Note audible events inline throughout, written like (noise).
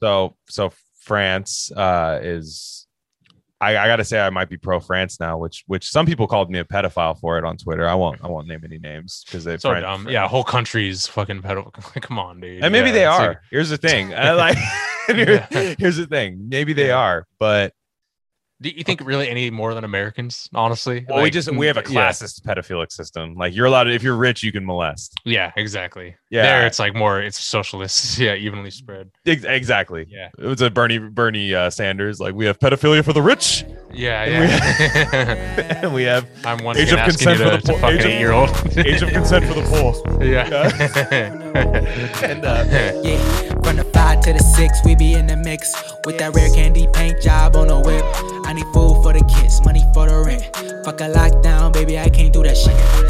So so France uh, is. I, I got to say I might be pro France now, which which some people called me a pedophile for it on Twitter. I won't I won't name any names because they So dumb. Yeah, whole country's fucking pedal. (laughs) Come on, dude. and maybe Yeah, they are. like- Here's the thing. (laughs) I like. (laughs) here's the thing. Maybe they are, but do you think really any more than Americans? Honestly, well, we just we have a yeah. classist pedophilic system. Like you're allowed to, if you're rich, you can molest. Yeah, exactly. Yeah. there it's like more. It's socialist. (laughs) Yeah, evenly spread. Exactly. Yeah, It was a Bernie Bernie uh, Sanders. Like we have pedophilia for the rich, yeah, And we- yeah. (laughs) and we have I'm once Age again of asking you consent for to, the to poor- age of- eight year old. age of consent for the poor. (laughs) yeah. And uh, Yeah, from the five to the six, we be in the mix with that rare candy paint job on the whip. I need food for the kids, money for the rent. Fuck a lockdown, baby, I can't do that shit.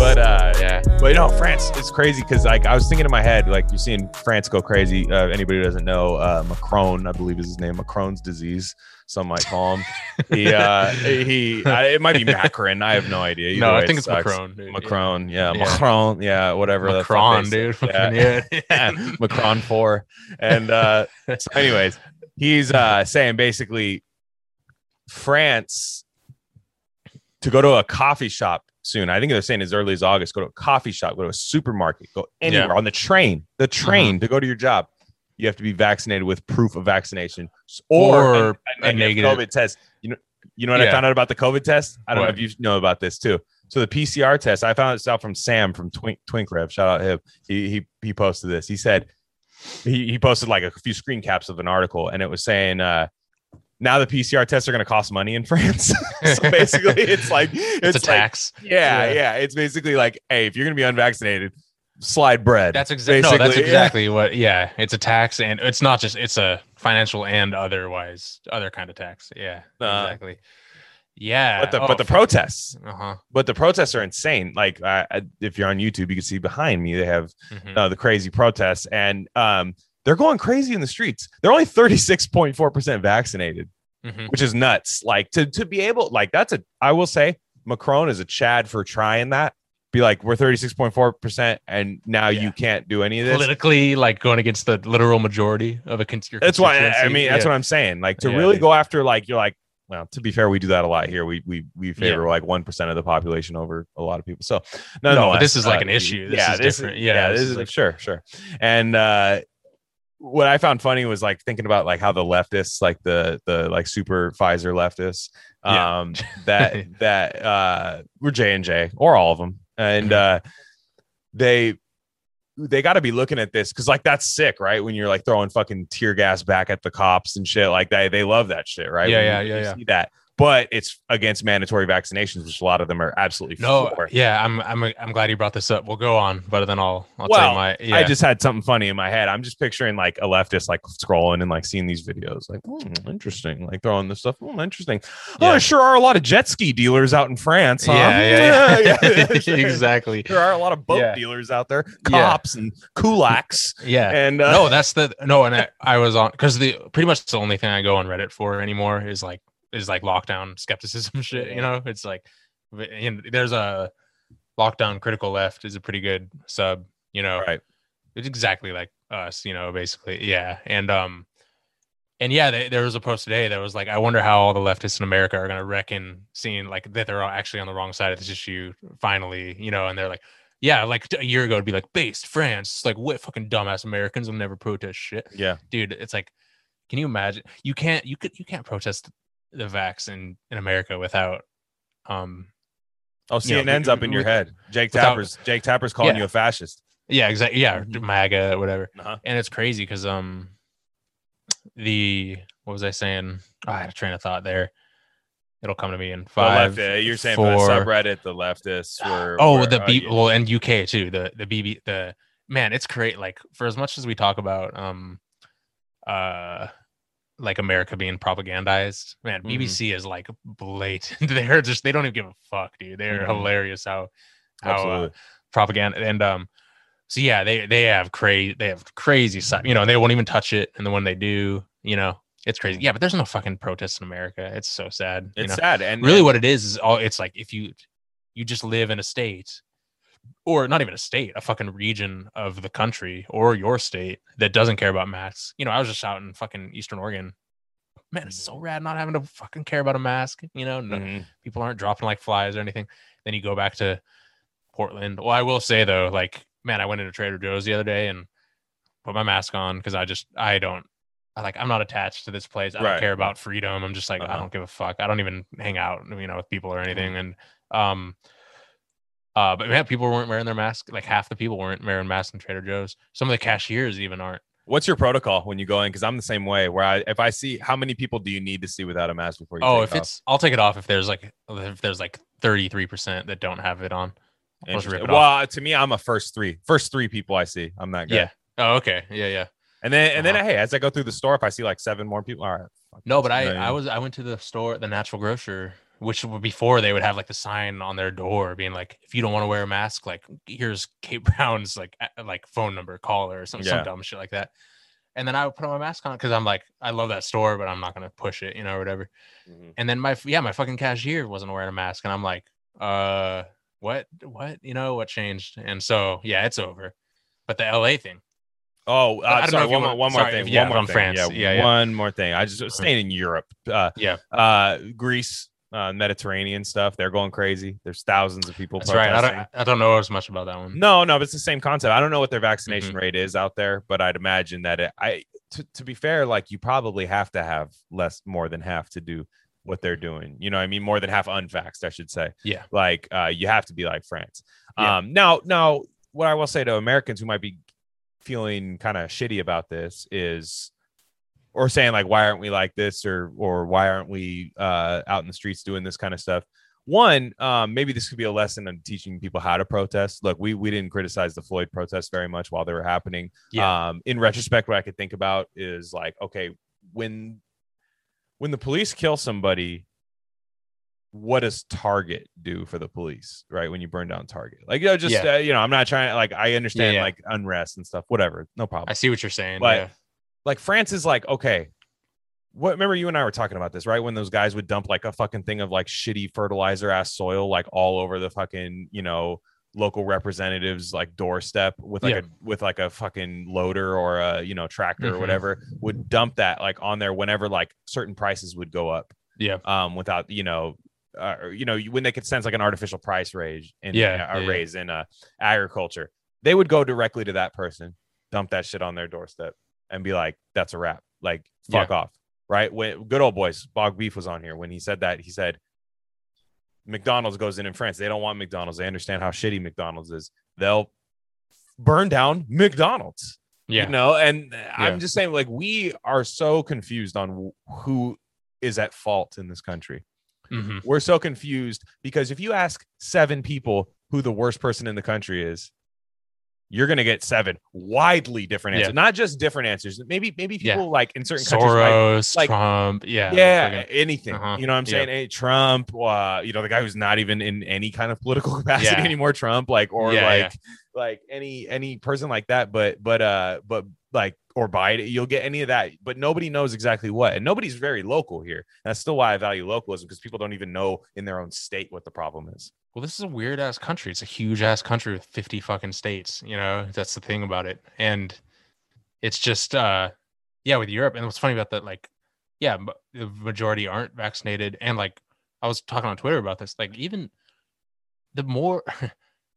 But uh, yeah. But no, France it's crazy because like I was thinking in my head, like you're seeing France go crazy. Uh, anybody who doesn't know, uh, Macron, I believe is his name, Macron's disease. Some might call him. he, uh, (laughs) he, I, it might be Macron. I have no idea. Either No, I think it it's. Macron. Dude. Macron, yeah, Yeah. Macron, yeah, whatever. Macron, dude. Yeah. (laughs) yeah. (laughs) yeah, Macron four. And uh, so anyways, he's uh, saying basically France to go to a coffee shop soon. I think they're saying as early as August, go to a coffee shop, go to a supermarket, go anywhere Yeah. on the train, the train to go to your job. You have to be vaccinated with proof of vaccination or, Or a, a a negative COVID test. You know, you know what I found out about the COVID test? I don't What? know if you know about this too. So the PCR test, I found this out from Sam from Twink Twink Rev. Shout out him. He he he posted this. He said he, he posted like a few screen caps of an article and it was saying uh now the PCR tests are going to cost money in (laughs) France. so basically it's (laughs) like It's, a like- tax. yeah, Yeah. yeah, It's basically like, hey, if you're going to be unvaccinated, slide bread. That's exactly no. That's Basically, yeah. exactly what. Yeah, it's a tax, and it's not just. It's a financial and otherwise other kind of tax. Yeah, Uh, exactly. Yeah, but the but the protests, Uh huh. but the protests are insane. Like I, I, if you're on YouTube, you can see behind me they have Mm-hmm. uh, the crazy protests, and um, they're going crazy in the streets. They're only 36.4 percent vaccinated, hmm which is nuts. Like to to be able, like that's a. I will say Macron is a Chad for trying that. Be like, we're 36.4 percent, and now Yeah. you can't do any of this. Politically, like going against the literal majority of a con- your That's why I mean that's Yeah. what I'm saying. Like to Yeah, really go after like you're like well to be fair we do that a lot here. We we we favor Yeah. like one percent of the population over a lot of people. So No, no, this is like uh, an issue. This yeah, is this different. Is, Yeah, yeah, this this is is like- sure sure. And uh, what I found funny was like thinking about like how the leftists like the the like super Pfizer leftists Yeah. um that (laughs) that uh were J and J or all of them and uh they they got to be looking at this because like that's sick right? When you're like throwing fucking tear gas back at the cops and shit like that. They love that shit right? Yeah, When yeah, you- yeah, you yeah. see that but it's against mandatory vaccinations which a lot of them are absolutely No, for. yeah, I'm I'm I'm glad you brought this up. We'll go on, but then I'll I'll tell you my yeah. I just had something funny in my head. I'm just picturing like a leftist like scrolling and like seeing these videos, like hmm, interesting, like throwing this stuff. Oh, interesting. Oh, Yeah. there sure are a lot of jet ski dealers out in France. Huh? yeah, yeah, (laughs) (laughs) yeah. Exactly. There are a lot of boat dealers out there, cops and kulaks, (laughs) Yeah. and uh, no, that's the no, and I, I was on because the pretty much the only thing I go on Reddit for anymore is like is like lockdown skepticism (laughs) shit. You know, it's like and there's a lockdown critical left is a pretty good sub. You know, right. it's exactly like us. You know, basically, yeah, and um. And yeah, they, there was a post today that was like, I wonder how all the leftists in America are going to reckon seeing like that they're actually on the wrong side of this issue finally, you know, and they're like, yeah, like a year ago it'd be like based France, It's like what fucking dumbass Americans will never protest shit. Yeah, Dude, it's like, can you imagine? You can't you could you can't protest the vax in, in America without um oh, You know, CNN's up in your with- head. Jake without- Tapper's Jake Tapper's calling Yeah. you a fascist. yeah, exactly. Yeah, Mhm. MAGA, whatever. Uh-huh. And it's crazy because um the what was I saying? Oh, I had a train of thought there. It'll come to me in The five. left, uh, you're saying four- the subreddit, the leftists were. Oh, were- the uh, B yeah. well and UK too. The the BB the man, it's great. Like for as much as we talk about um uh like America being propagandized, man. BBC is like blatant. (laughs) They're just they don't even give a fuck, dude. They're Mhm. hilarious how how uh, propaganda and um so yeah they they have crazy they have crazy stuff you know they won't even touch it and then when they do you know it's crazy yeah but there's no fucking protests in america it's so sad you It's know sad. And really and- what it is is all it's like if you you just live in a state or not even a state a fucking region of the country or your state that doesn't care about masks you know i was just out in fucking eastern oregon man it's so rad not having to fucking care about a mask you know no, Mhm. people aren't dropping like flies or anything. Then you go back to Portland. Well, I will say though, like, man, I went into Trader Joe's the other day and put my mask on because I just I don't I like I'm not attached to this place. I don't care about freedom. I'm just like I Uh-huh. don't give a fuck. I don't even hang out, you know, with people or anything. And um uh but man, people weren't wearing their mask. Like half the people weren't wearing masks in Trader Joe's. Some of the cashiers even aren't. What's your protocol when you go in? Because I'm the same way. Where I, if I see how many people do you need to see without a mask before you? Oh, if off? it's I'll take it off if there's like if there's like 33% that don't have it on. I'll just rip it off. well, to me, I'm a first three, first three people I see. I'm that guy. Yeah. Oh, okay. Yeah, yeah. And then and then Uh-huh. hey, as I go through the store, if I see like seven more people, all right. No, but I. I was I went to the store, the natural grocer, which before they would have like the sign on their door being like, if you don't want to wear a mask, like here's Kate (laughs) Brown's like like phone number, call her or some Yeah. some dumb shit like that. And then I would put on my mask on because I'm like, I love that store, but I'm not gonna push it, you know, or whatever. Mhm. And then my yeah, my fucking cashier wasn't wearing a mask, and I'm like, uh, what, what, you know, what changed? And so yeah, it's over. But the LA thing, Oh, I uh, don't know sorry. One more, one more sorry, thing. yeah, one more thing. France. Yeah, Yeah, yeah. one more thing. I just staying in Europe. Uh, Yeah. Uh, Greece, uh, Mediterranean stuff. They're going crazy. There's thousands of people that's right. I don't I don't know as much about that one. No, no, but it's the same concept. I don't know what their vaccination Mm-hmm. rate is out there, but I'd imagine that it, I, to, to be fair, like you probably have to have less, more than half to do what they're doing. You know, what I mean, more than half unvaxxed, I should say. Yeah. Like, uh, you have to be like France. Yeah. Um, now, now, what I will say to Americans who might be feeling kind of shitty about this is, or saying like, why aren't we like this, or or why aren't we uh, out in the streets doing this kind of stuff? one um maybe this could be a lesson on teaching people how to protest look we we didn't criticize the floyd protests very much while they were happening Yeah. um in retrospect what i could think about is like okay when when the police kill somebody what does target do for the police right when you burn down target like you know just Yeah. uh, you know i'm not trying like i understand yeah. like unrest and stuff whatever no problem I see what you're saying. But- yeah. Like France is like, okay, what remember you and I were talking about this, right? When those guys would dump like a fucking thing of like shitty fertilizer ass soil like all over the fucking, you know, local representatives like doorstep with like Yeah. a with like a fucking loader or a you know tractor or Mhm. whatever would dump that like on there whenever like certain prices would go up Yeah. um without you know uh, you know when they could sense like an artificial price raise in Yeah, a, yeah, yeah. raise in uh, agriculture they would go directly to that person dump that shit on their doorstep and be like that's a wrap. Like fuck off. Right? When good old boys bog beef was on here when he said that. He said mcdonald's goes in in france. They don't want mcdonald's. They understand how shitty mcdonald's is. They'll burn down mcdonald's Yeah. you know? And Yeah. i'm just saying like we are so confused on who is at fault in this country. Mhm. we're so confused because if you ask seven people who the worst person in the country is you're going to get seven widely different Yeah. answers not just different answers maybe maybe Yeah. people like in certain countries Soros, like- Trump. Yeah. yeah, fucking- anything. Uh-huh. You know what I'm Yeah. saying? Hey, Trump, uh, you know, the guy who's not even in any kind of political (laughs) capacity Yeah. anymore, Trump, like, or Yeah, like, yeah. like any any person like that, but but uh, but like or Biden, you'll get any of that, but nobody knows exactly what, and nobody's very local here. And that's still why I value localism because people don't even know in their own state what the problem is. Well, this is a weird ass country. It's a huge ass country with 50 fucking states. You know, that's the thing about it. And it's just, uh, yeah, with Europe. And what's funny about that, like, yeah, the majority aren't vaccinated. And like, I was talking on Twitter about this. Like, even the more,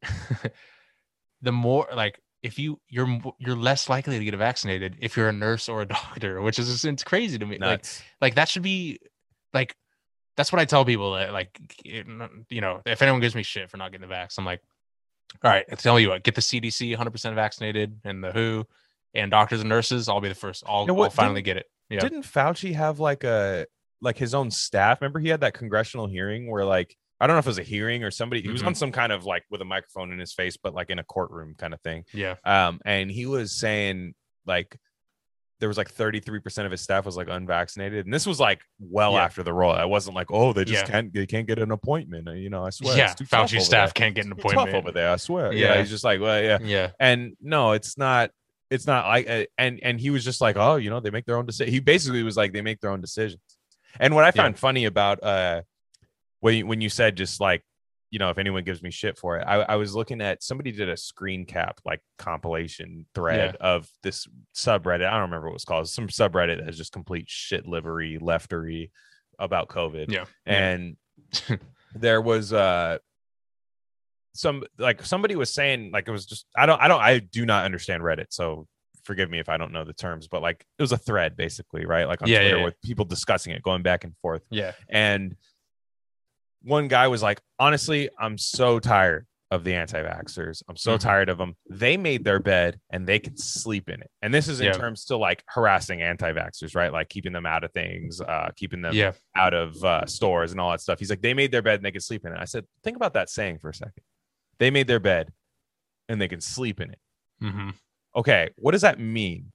(laughs) the more, like, if you you're you're less likely to get vaccinated if you're a nurse or a (laughs) doctor, which is it's crazy to me. Like, like that should be like that's what I tell people that like you know if anyone gives me shit for not getting the vax, I'm like, all right, I tell you what, get the CDC 100 percent vaccinated and the WHO and doctors and nurses. I'll be the first. I'll, what, I'll finally get it. Yeah, Didn't Fauci have like a like his own staff? Remember he had that congressional hearing where like I don't know if it was a hearing or somebody. He was Mhm. on some kind of like with a microphone in his face, but like in a courtroom kind of thing. Yeah. Um, and he was saying like there was like 33% of his staff was like unvaccinated, and this was like well Yeah. after the roll. I wasn't like, oh, they just Yeah. can't they can't get an appointment. You know, I swear. yeah. Fauci staff there. can't get an It's tough appointment. over there. I swear. Yeah. Yeah. he's just like, well, yeah. Yeah. And no, it's not. It's not like, uh, and and he was just like, oh, you know, they make their own decision. He basically was like, they make their own decisions. And what I found funny about uh, when you, when you said just like, you know, if anyone gives me shit for it, I, I was looking at somebody did a screen cap like compilation thread of this subreddit. I don't remember what it was called. Some subreddit that has just complete shit livery, leftery about COVID Yeah. Yeah. and (laughs) there was uh some like somebody was saying like it was just i don't i don't i do not understand reddit so forgive me if i don't know the terms but like it was a thread basically right like on Yeah, yeah, twitter yeah. with people discussing it going back and forth Yeah. and one guy was like honestly i'm so tired of the anti-vaxxers i'm so Mhm. tired of them they made their bed and they can sleep in it and this is in Yeah. terms to like harassing anti-vaxxers right like keeping them out of things uh keeping them Yeah. out of uh, stores and all that stuff. He's like, they made their bed and they can sleep in it. I said, think about that saying for a second. They made their bed and they can sleep in it. hmm Okay, what does that mean?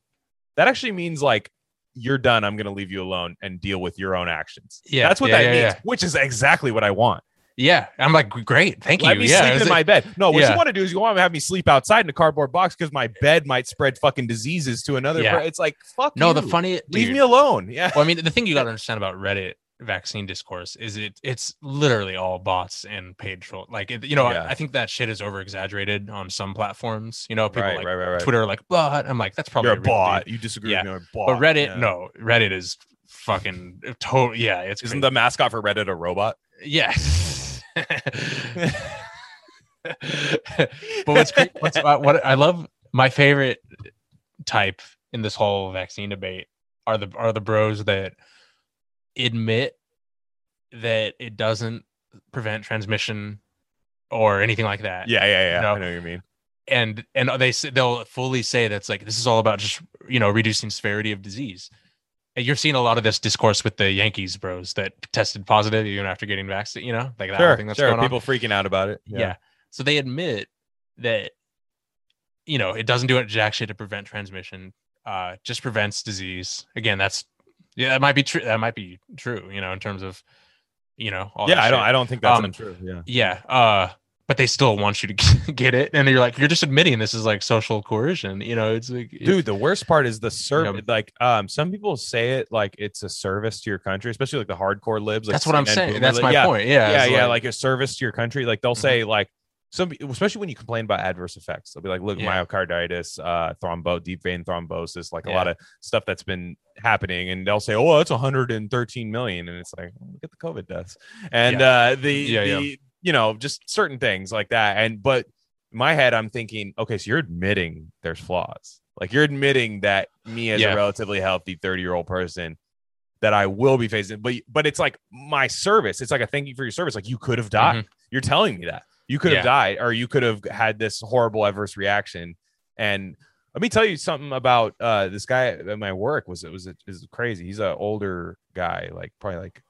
That actually means like you're done. I'm going to leave you alone and deal with your own actions. Yeah. that's what yeah, that yeah, means, Yeah. which is exactly what I want. Yeah. I'm like, great. Thank Let you. me yeah. sleep in my bed. No, what you want to do is you want to have me sleep outside in a cardboard box because my bed might spread fucking diseases to another. Yeah. It's like fuck. no, the funny leave dude, me alone. Yeah. well, I mean, the thing you got to understand about Reddit vaccine discourse is it it's literally all bots and paid troll. Like, it, you know, Yeah. I, I think that shit is over exaggerated on some platforms. You know, people Right, like right, right. Twitter are like bot. I'm like, that's probably You're a real dude. bot. You disagree Yeah. with me. Bot. But Reddit, Yeah. no, Reddit is fucking total. Yeah, it's Isn't crazy. the mascot for Reddit a robot? yes (laughs) but what's great, what's uh, what I love my favorite type in this whole vaccine debate are the are the bros that admit that it doesn't prevent transmission or anything like that. Yeah, yeah, yeah. No. I know what you mean. And and they say they'll fully say that's like this is all about just you know reducing severity of disease. And you're seeing a lot of this discourse with the Yankees bros that tested positive even after getting vaccinated, you know, like that Sure, thing that's sure. going on. People freaking out about it. Yeah. So they admit that you know it doesn't do it jack shit to prevent transmission. Uh, just prevents disease. Again, that's yeah, that might be true. That might be true. You know, in terms of you know, all yeah. I don't. I don't think that's Um, untrue. Yeah. yeah. Uh, but they still want you to (laughs) get it, and you're like, you're just admitting this is like social coercion. You know, it's like, Dude, the worst part is the service. Yeah. Like, um, some people say it like it's a service to your country, especially like the hardcore libs. Like that's what I'm saying. That's my yeah, point. Yeah. Yeah, yeah, like, a service to your country. Like they'll Mhm. say like some, especially when you complain about adverse effects, they'll be like, look, Yeah. myocarditis, uh, thrombo, deep vein thrombosis, like a lot of stuff that's been happening, and they'll say, oh, that's 113 million, and it's like, look at the COVID deaths, and uh, the Yeah, yeah. the you know just certain things like that, and but my head, I'm thinking, okay, so you're admitting there's flaws, like you're admitting that me as Yeah. a relatively healthy 30 year old person that I will be facing, but but it's like my service. It's like a thank you for your service. Like you could have died. You're telling me that you could have Mm-hmm. Yeah. died, or you could have had this horrible adverse reaction. And let me tell you something about uh, this guy at my work. Was it was it is crazy? He's an older guy, like probably like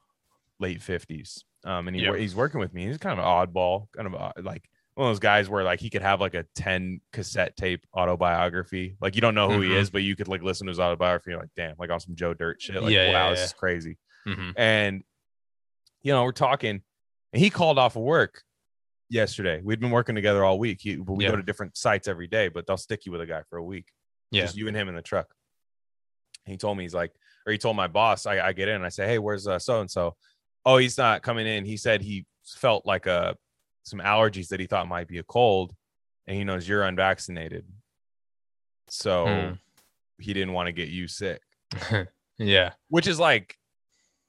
late fifties. Um, and he, wor- he's working with me. He's kind of an oddball, kind of uh, like one of those guys where like he could have like a 10 cassette tape autobiography. Like you don't know who he Mhm. is, but you could like listen to his autobiography. Like, damn, like on some Joe Dirt shit. Like, Yeah, wow, yeah, this yeah. is crazy. Mhm. And you know, we're talking, and he called off of work yesterday. We'd been working together all week. He, but we Yeah. go to different sites every day, but they'll stick you with a guy for a week. Yeah. Just you and him in the truck. He told me he's like, or he told my boss, I, I get in and I say, Hey, where's uh so and so? Oh, he's not coming in. He said he felt like a some allergies that he thought might be a cold, and he knows you're unvaccinated. So Hmm. he didn't want to get you sick. (laughs) yeah. Which is like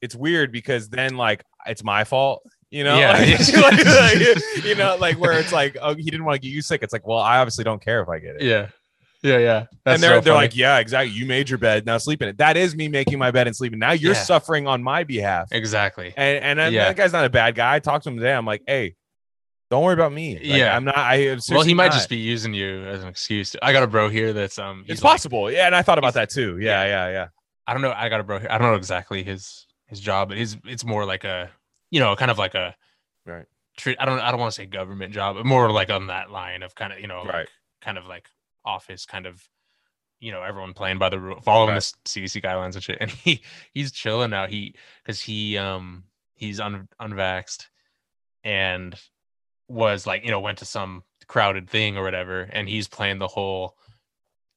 it's weird because then like it's my fault. You know, Yeah. (laughs) (laughs) Like- like, you know, like where it's like, oh, he didn't want to get you sick. It's like, well, I obviously don't care if I get it. Yeah. Yeah. Yeah. That's and they're so they're like, yeah, exactly. You made your bed, now sleep in it. That is me making my bed and sleeping. Now you're Yeah. suffering on my behalf. exactly. And and Yeah. that guy's not a bad guy. I talked to him today. I'm like, hey, don't worry about me. Like, Yeah. I'm not. I am Well, he might not. just be using you as an excuse. I got a bro here that's um. It's like- possible. Yeah, and I thought about that too. Yeah, yeah, yeah. I don't know. I got a bro here. I don't know exactly his his job, but his it's more like a you know kind of like a Right. I don't I don't want to say government job, but more like on that line of kind of you know like, Right. kind of like office kind of you know everyone playing by the rule following Right. the CDC guidelines and shit. And he he's chilling now. He because he um he's un unvaxxed and was like you know went to some crowded thing or whatever, and he's playing the whole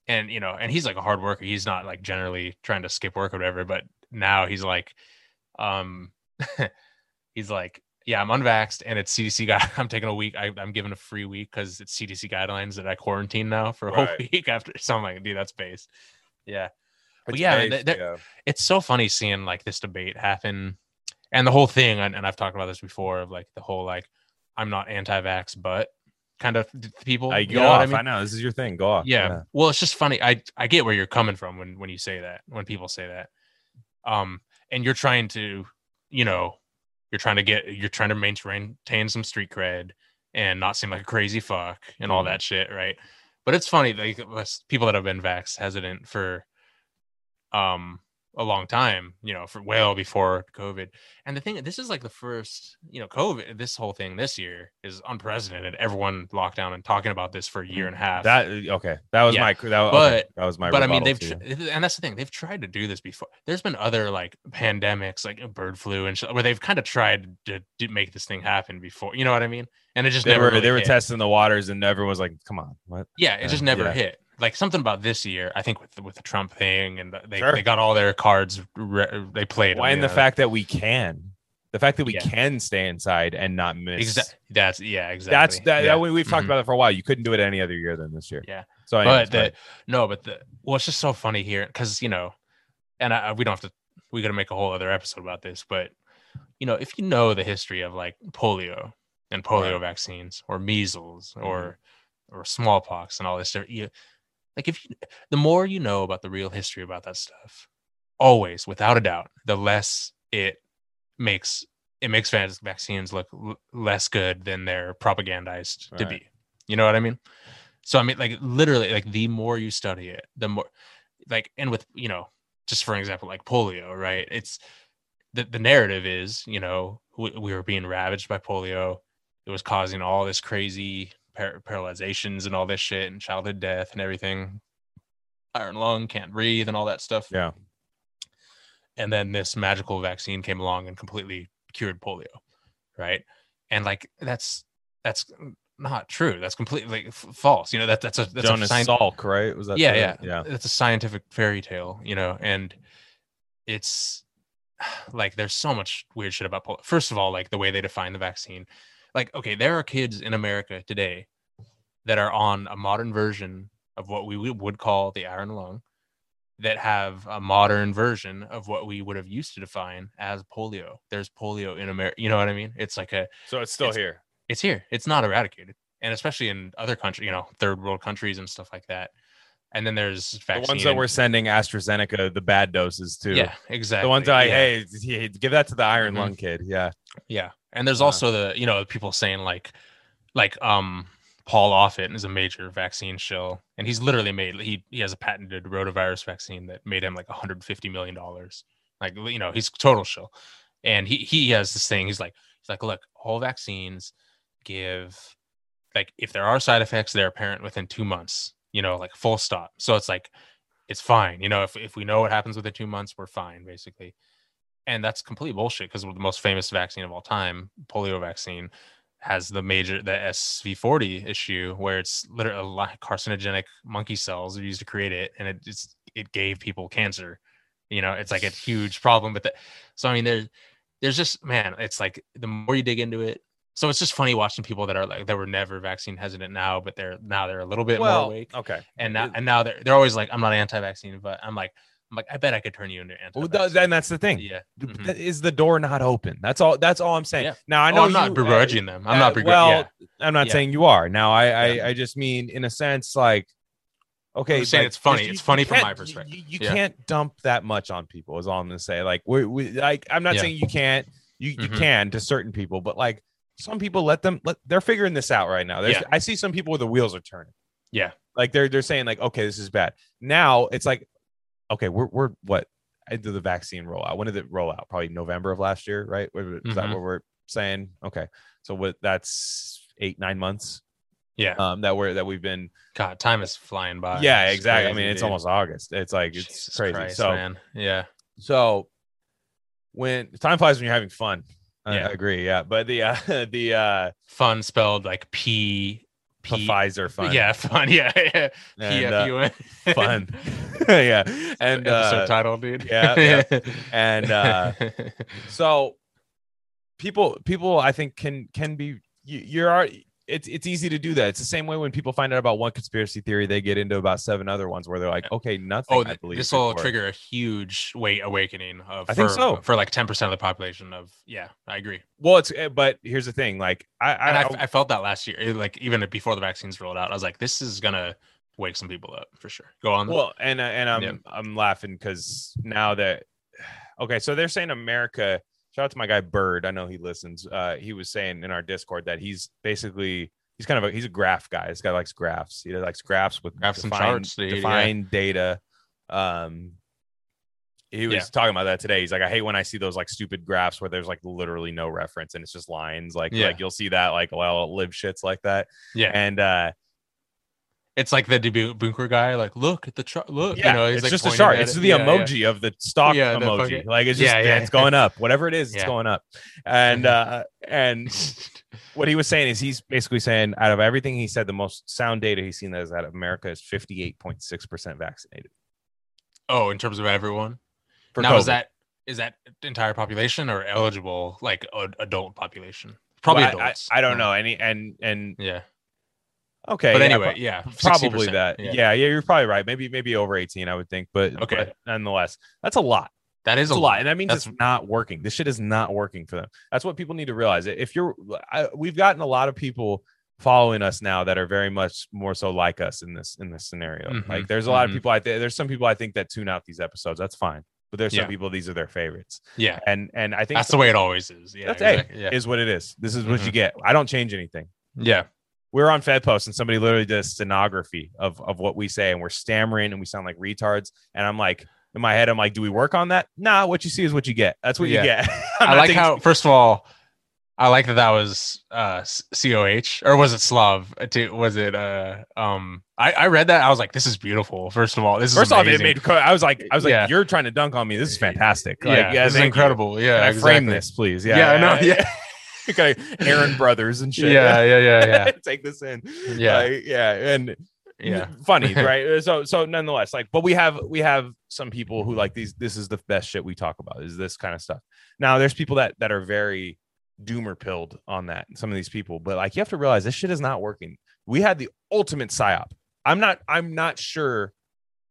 and you know and he's like a hard worker. He's not like generally trying to skip work or whatever, but now he's like um (laughs) he's like yeah i'm unvaxxed and it's cdc guy (laughs) i'm taking a week I, i'm given a free week because it's cdc guidelines that i quarantine now for a whole (laughs) week after so i'm like dude that's base yeah But yeah, based- that- it's so funny seeing like this debate happen and the whole thing and, and i've talked about this before of like the whole like i'm not anti-vax but kind of people I you go know off. I, i know this is your thing. Go off. yeah. Well, it's just funny. I I get where you're coming from when when you say that. When people say that, um, and you're trying to, you know, you're trying to get, you're trying to maintain some street cred and not seem like a crazy fuck and all that shit, right? But it's funny, like people that have been vax hesitant for, um, a long time, you know, for well before COVID. And the thing, this is like the first, you know, COVID. This whole thing this year is unprecedented. Everyone locked down and talking about this for a year and a half. That okay. That was Yeah. my. That, okay, that was my. but I mean, they've tr- and that's the thing. They've tried to do this before. There's been other like pandemics, like bird flu and shit, where they've kind of tried to, to make this thing happen before. You know what I mean? And it just they never. were really they were hit. testing the waters, and everyone was like, "Come on, what?" Yeah, it uh, just never yeah. hit. Like something about this year, I think with the, with the Trump thing, and the, they Sure. they got all their cards. Re- they played. Why? them, And the know? fact that we can, the fact that we Yeah. can stay inside and not miss. Exa- that's yeah, exactly. That's that. yeah. that we, we've talked Mhm. about it for a while. You couldn't do it any other year than this year. Yeah. So, anyways, but the, no, but the well, it's just so funny here because you know, and I, we don't have to. We got to make a whole other episode about this, but you know, if you know the history of like polio and polio Right. vaccines or measles Mm-hmm. or or smallpox and all this stuff, you like if you, the more you know about the real history about that stuff, always without a doubt, the less it makes it makes vaccines look l- less good than they're propagandized to be. You know what I mean? So I mean, like literally, like the more you study it, the more, like, and with you know, just for example, like polio, right? It's the the narrative is, you know, we, we were being ravaged by polio. It was causing all this crazy par- paralyzations and all this shit and childhood death and everything. Iron lung, can't breathe, and all that stuff. yeah, And then this magical vaccine came along and completely cured polio, right? And like that's that's not true. That's completely like, f- false. You know that that's a that's Jonas a sci- Salk, right? Was that? yeah, yeah, yeah. It's a scientific fairy tale, you know, and it's (sighs) like there's so much weird shit about polio. First of all, like the way they define the vaccine. Like, okay, there are kids in America today that are on a modern version of what we would- call the iron lung that have a modern version of what we would have used to define as polio. There's polio in America. You know what I mean? It's like a So it's still It's- here. it's here. It's not eradicated, and especially in other countries, you know, third world countries and stuff like that. And then there's The ones that and- we're sending AstraZeneca the bad doses to. yeah, exactly. The ones that yeah, hey, give that to the iron Mhm. lung kid. Yeah. yeah. And there's Uh, also the you know people saying like, like um Paul Offit is a major vaccine shill, and he's literally made he he has a patented rotavirus vaccine that made him like 150 million dollars. Like you know he's total shill, and he he has this thing. He's like he's like look, all vaccines give like if there are side effects, they're apparent within two months. You know, like full stop. So it's like it's fine. You know, if if we know what happens within two months, we're fine basically. And that's complete bullshit because the most famous vaccine of all time, polio vaccine, has the major the SV40 issue where it's literally a lot carcinogenic monkey cells are used to create it, and it just it gave people cancer. You know, it's like a huge problem But. So I mean, there's there's just man, it's like the more you dig into it. So it's just funny watching people that are like that were never vaccine hesitant now, but they're now they're a little bit more awake. okay. And now and now they're they're always like, I'm not anti-vaccine, but I'm like, I'm like, I bet I could turn you into anti. Well, th- then that's the thing. yeah. Mhm. Is the door not open? That's all. That's all I'm saying. Yeah. Now I I know know I'm not you- begrudging them. I'm uh, not begrudging. well, yeah. I'm not Yeah. saying you are. Now I, I. I just mean in a sense like, okay, just saying it's funny. just- It's funny you from my perspective. You, you can't dump that much on people. Is all I'm gonna say. Like we, we like I'm not saying you can't. You you Mhm. can to certain people, but like some people let them. Let they're figuring this out right now. There's, Yeah. I see some people where the wheels are turning. Yeah. Like they're they're saying like, okay, this is bad. Now it's like, okay, we're we're what into the vaccine rollout. When did it roll out? Probably November of last year, right? Is that Mhm. where we're saying, okay, so what? That's eight nine months Yeah. um, that we're that we've been. God, time is flying by. yeah, It's exactly. I mean, it's dude. almost August. It's like it's Jesus crazy. Christ, so man. Yeah. so when time flies when you're having fun. I, Yeah. I agree. Yeah, but the uh, (laughs) the uh, Fun spelled like P P. Pfizer fun. Yeah, (laughs) fun. Yeah. yeah. And, uh, (laughs) fun. (laughs) yeah, and episode uh, title, dude. yeah, and uh, so people people I think can can be you, you're already it's it's easy to do that. It's the same way when people find out about one conspiracy theory, they get into about seven other ones where they're like, okay, nothing. oh, I believe this will before. trigger a huge weight awakening of I think so. for like 10% of the population of yeah, I agree. Well, it's eh, but here's the thing, like I I, I, I felt that last year, eh, like even before the vaccines rolled out, I was like, this is gonna wake some people up for sure. Go on. well and uh, and I'm Yeah. I'm laughing because now that (sighs) okay, so they're saying America. Shout out to my guy Bird. I know he listens. Uh, he was saying in our Discord that he's basically he's kind of a he's a graph guy. This guy likes graphs. He likes graphs with Graphs and defined, charts, dude, yeah. data. Um, he was Yeah. talking about that today. He's like, I hate when I see those like stupid graphs where there's like literally no reference and it's just lines. Like, Yeah. like you'll see that like well live shits like that. yeah, And uh, it's like the bunker guy. Like, look at the chart. Look, yeah, you know, he's it's like just a chart. It's it. the Yeah, yeah. emoji of the stock Yeah, emoji. fucking- like it's just Yeah, yeah, yeah. it's going up. Whatever it is, it's going up. And (laughs) uh, and what he was saying is he's basically saying out of everything he said, the most sound data he's seen is that America is fifty eight point six percent vaccinated. oh, in terms of everyone. For now, is that is that entire population or eligible like ad- adult population? Probably Well, I- adults. I, I don't know any and and Yeah, okay, but yeah, anyway, yeah, probably 60%, that. Yeah. yeah, you're probably right. Maybe maybe over eighteen, I would think. But Okay. but nonetheless, that's a lot. that is It's a lot, and that means That's- it's not working. This shit is not working for them. That's what people need to realize. If you're, I, we've gotten a lot of people following us now that are very much more so like us in this in this scenario. Mhm, Like, there's a lot mhm. of people. I think there's some people I think that tune out these episodes. That's fine, but there's some Yeah. people these are their favorites, Yeah, and and I think that's the way it always is. Yeah, that's hey, yeah, is what it is. This is what you Mhm. get. I don't change anything. yeah. We We're on FedPost and somebody literally does stenography of of what we say, and we're stammering and we sound like retards. And I'm like, in my head, I'm like, do we work on that? Nah, what you see is what you get. That's what Yeah. you get. (laughs) I like how first of all, I like that that was uh COH or was it Slav? Uh, Was it uh um I I read that I was like this is beautiful. First of all, this is First off, it made. co- I was like, I was like, Yeah. you're trying to dunk on me. This is fantastic. yeah, Like, yeah, this is thank you. incredible. Yeah, I frame exactly. this, please? Yeah, Yeah, I know, (laughs) (laughs) okay, Aaron Brothers and shit. Yeah, yeah, yeah, yeah, (laughs) Take this in. yeah, Like, yeah, and yeah. funny, (laughs) right? So, so nonetheless, like, but we have we have some people who like these. This is the best shit we talk about. Is this kind of stuff? Now, there's people that that are very doomer pilled on that. Some of these people, but like, you have to realize this shit is not working. We had the ultimate psyop. I'm not. I'm not sure.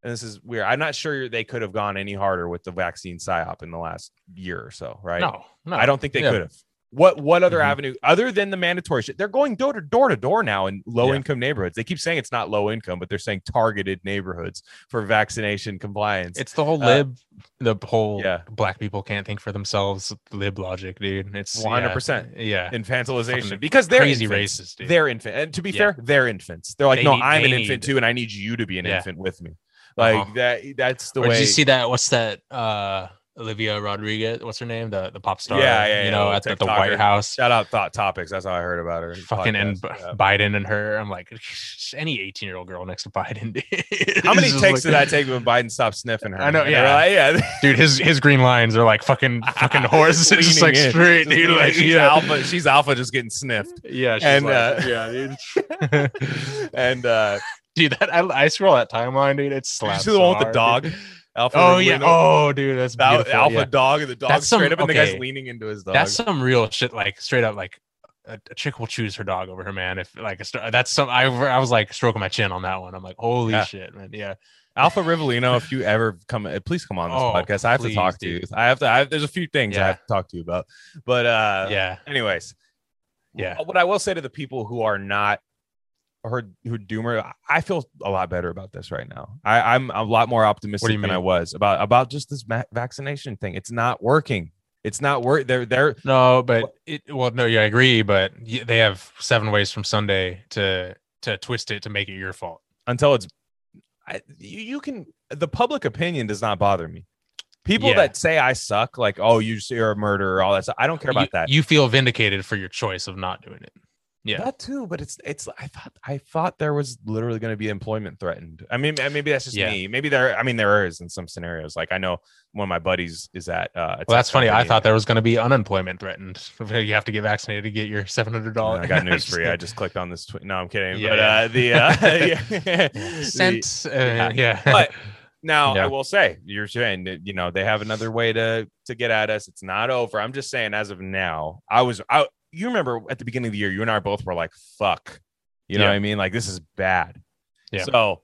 And this is weird. I'm not sure they could have gone any harder with the vaccine psyop in the last year or so, right? No, no, I don't think they Yeah. could have. What what other Mhm. avenue other than the mandatory shit? They're going door to door to door now in low income neighborhoods. They keep saying it's not low income, but they're saying targeted neighborhoods for vaccination compliance. It's the whole Uh, lib, the whole yeah. black people can't think for themselves lib logic, dude. It's 100%. Yeah, infantilization because they're crazy infants. racist, dude. They're infant, and to be Yeah. fair, they're infants. They're like, They no, need- I'm an infant too, and I need you to be an Yeah. infant with me. Like Uh-huh. that. That's the or way. did you see that? What's that? Uh, Olivia Rodriguez. What's her name? The the pop star. Yeah, yeah, You yeah, know, the at the, the White House. Shout out Thought Topics. That's how I heard about her. Fucking and. Yeah. Biden and her. I'm like, any 18 year old girl next to Biden. (laughs) How many takes like- did I take when Biden stopped sniffing her? I know, And they were yeah. like, yeah. (laughs) Dude, his his green lines are like fucking (laughs) fucking horse. It's just like in. straight, dude. Like, she's yeah. alpha. She's alpha, just getting sniffed. Yeah, she's And, like, uh, yeah, dude. and uh, dude, that I, I scroll that timeline, dude. It's slaps see the one with the dog? dude. Alpha. Oh yeah. Rivlino? Oh, dude, that's Al- beautiful. alpha yeah. dog, and the dog That's some- straight up, and the guy's leaning into his dog. That's some real shit. Like straight up, like a, a chick will choose her dog over her man. If like a, that's some. I I was like stroking my chin on that one. I'm like, holy Yeah. shit, man. Yeah. Alpha Rivellino. If you ever come, uh, please come on this Oh, podcast. I have to talk to you. dude. I have to. I, there's a few things I have to talk to you about. But uh, yeah. Anyways, Yeah. What I will say to the people who are not or who doomer, I feel a lot better about this right now. I, I'm a lot more optimistic than I was about about just this ma- vaccination thing. It's not working. It's not work. They're they're No, but it. Well, no, yeah, I agree. But they have seven ways from Sunday to to twist it to make it your fault. until it's. I, you, you can. The public opinion does not bother me. People Yeah. that say I suck, like, oh, you you're a murderer, all that stuff. I don't care about you, that. You feel vindicated for your choice of not doing it. Yeah. That too, but it's it's. I thought I thought there was literally going to be employment threatened. I mean, maybe that's just Yeah. me. Maybe there. I mean, there is in some scenarios. Like I know one of my buddies is at. Uh, Well, that's funny. I thought there was going to be unemployment threatened. (laughs) You have to get vaccinated to get your seven hundred dollars. I got news for you. I (laughs) just clicked on this. Tw- no, I'm kidding. Yeah, but yeah. uh, the uh, (laughs) yeah. Uh, yeah. yeah. but now Yeah. I will say you're saying that you know they have another way to to get at us. It's not over. I'm just saying as of now, I was I you remember at the beginning of the year, you and I both were like, fuck. You know Yeah. what I mean? Like this is bad. Yeah. So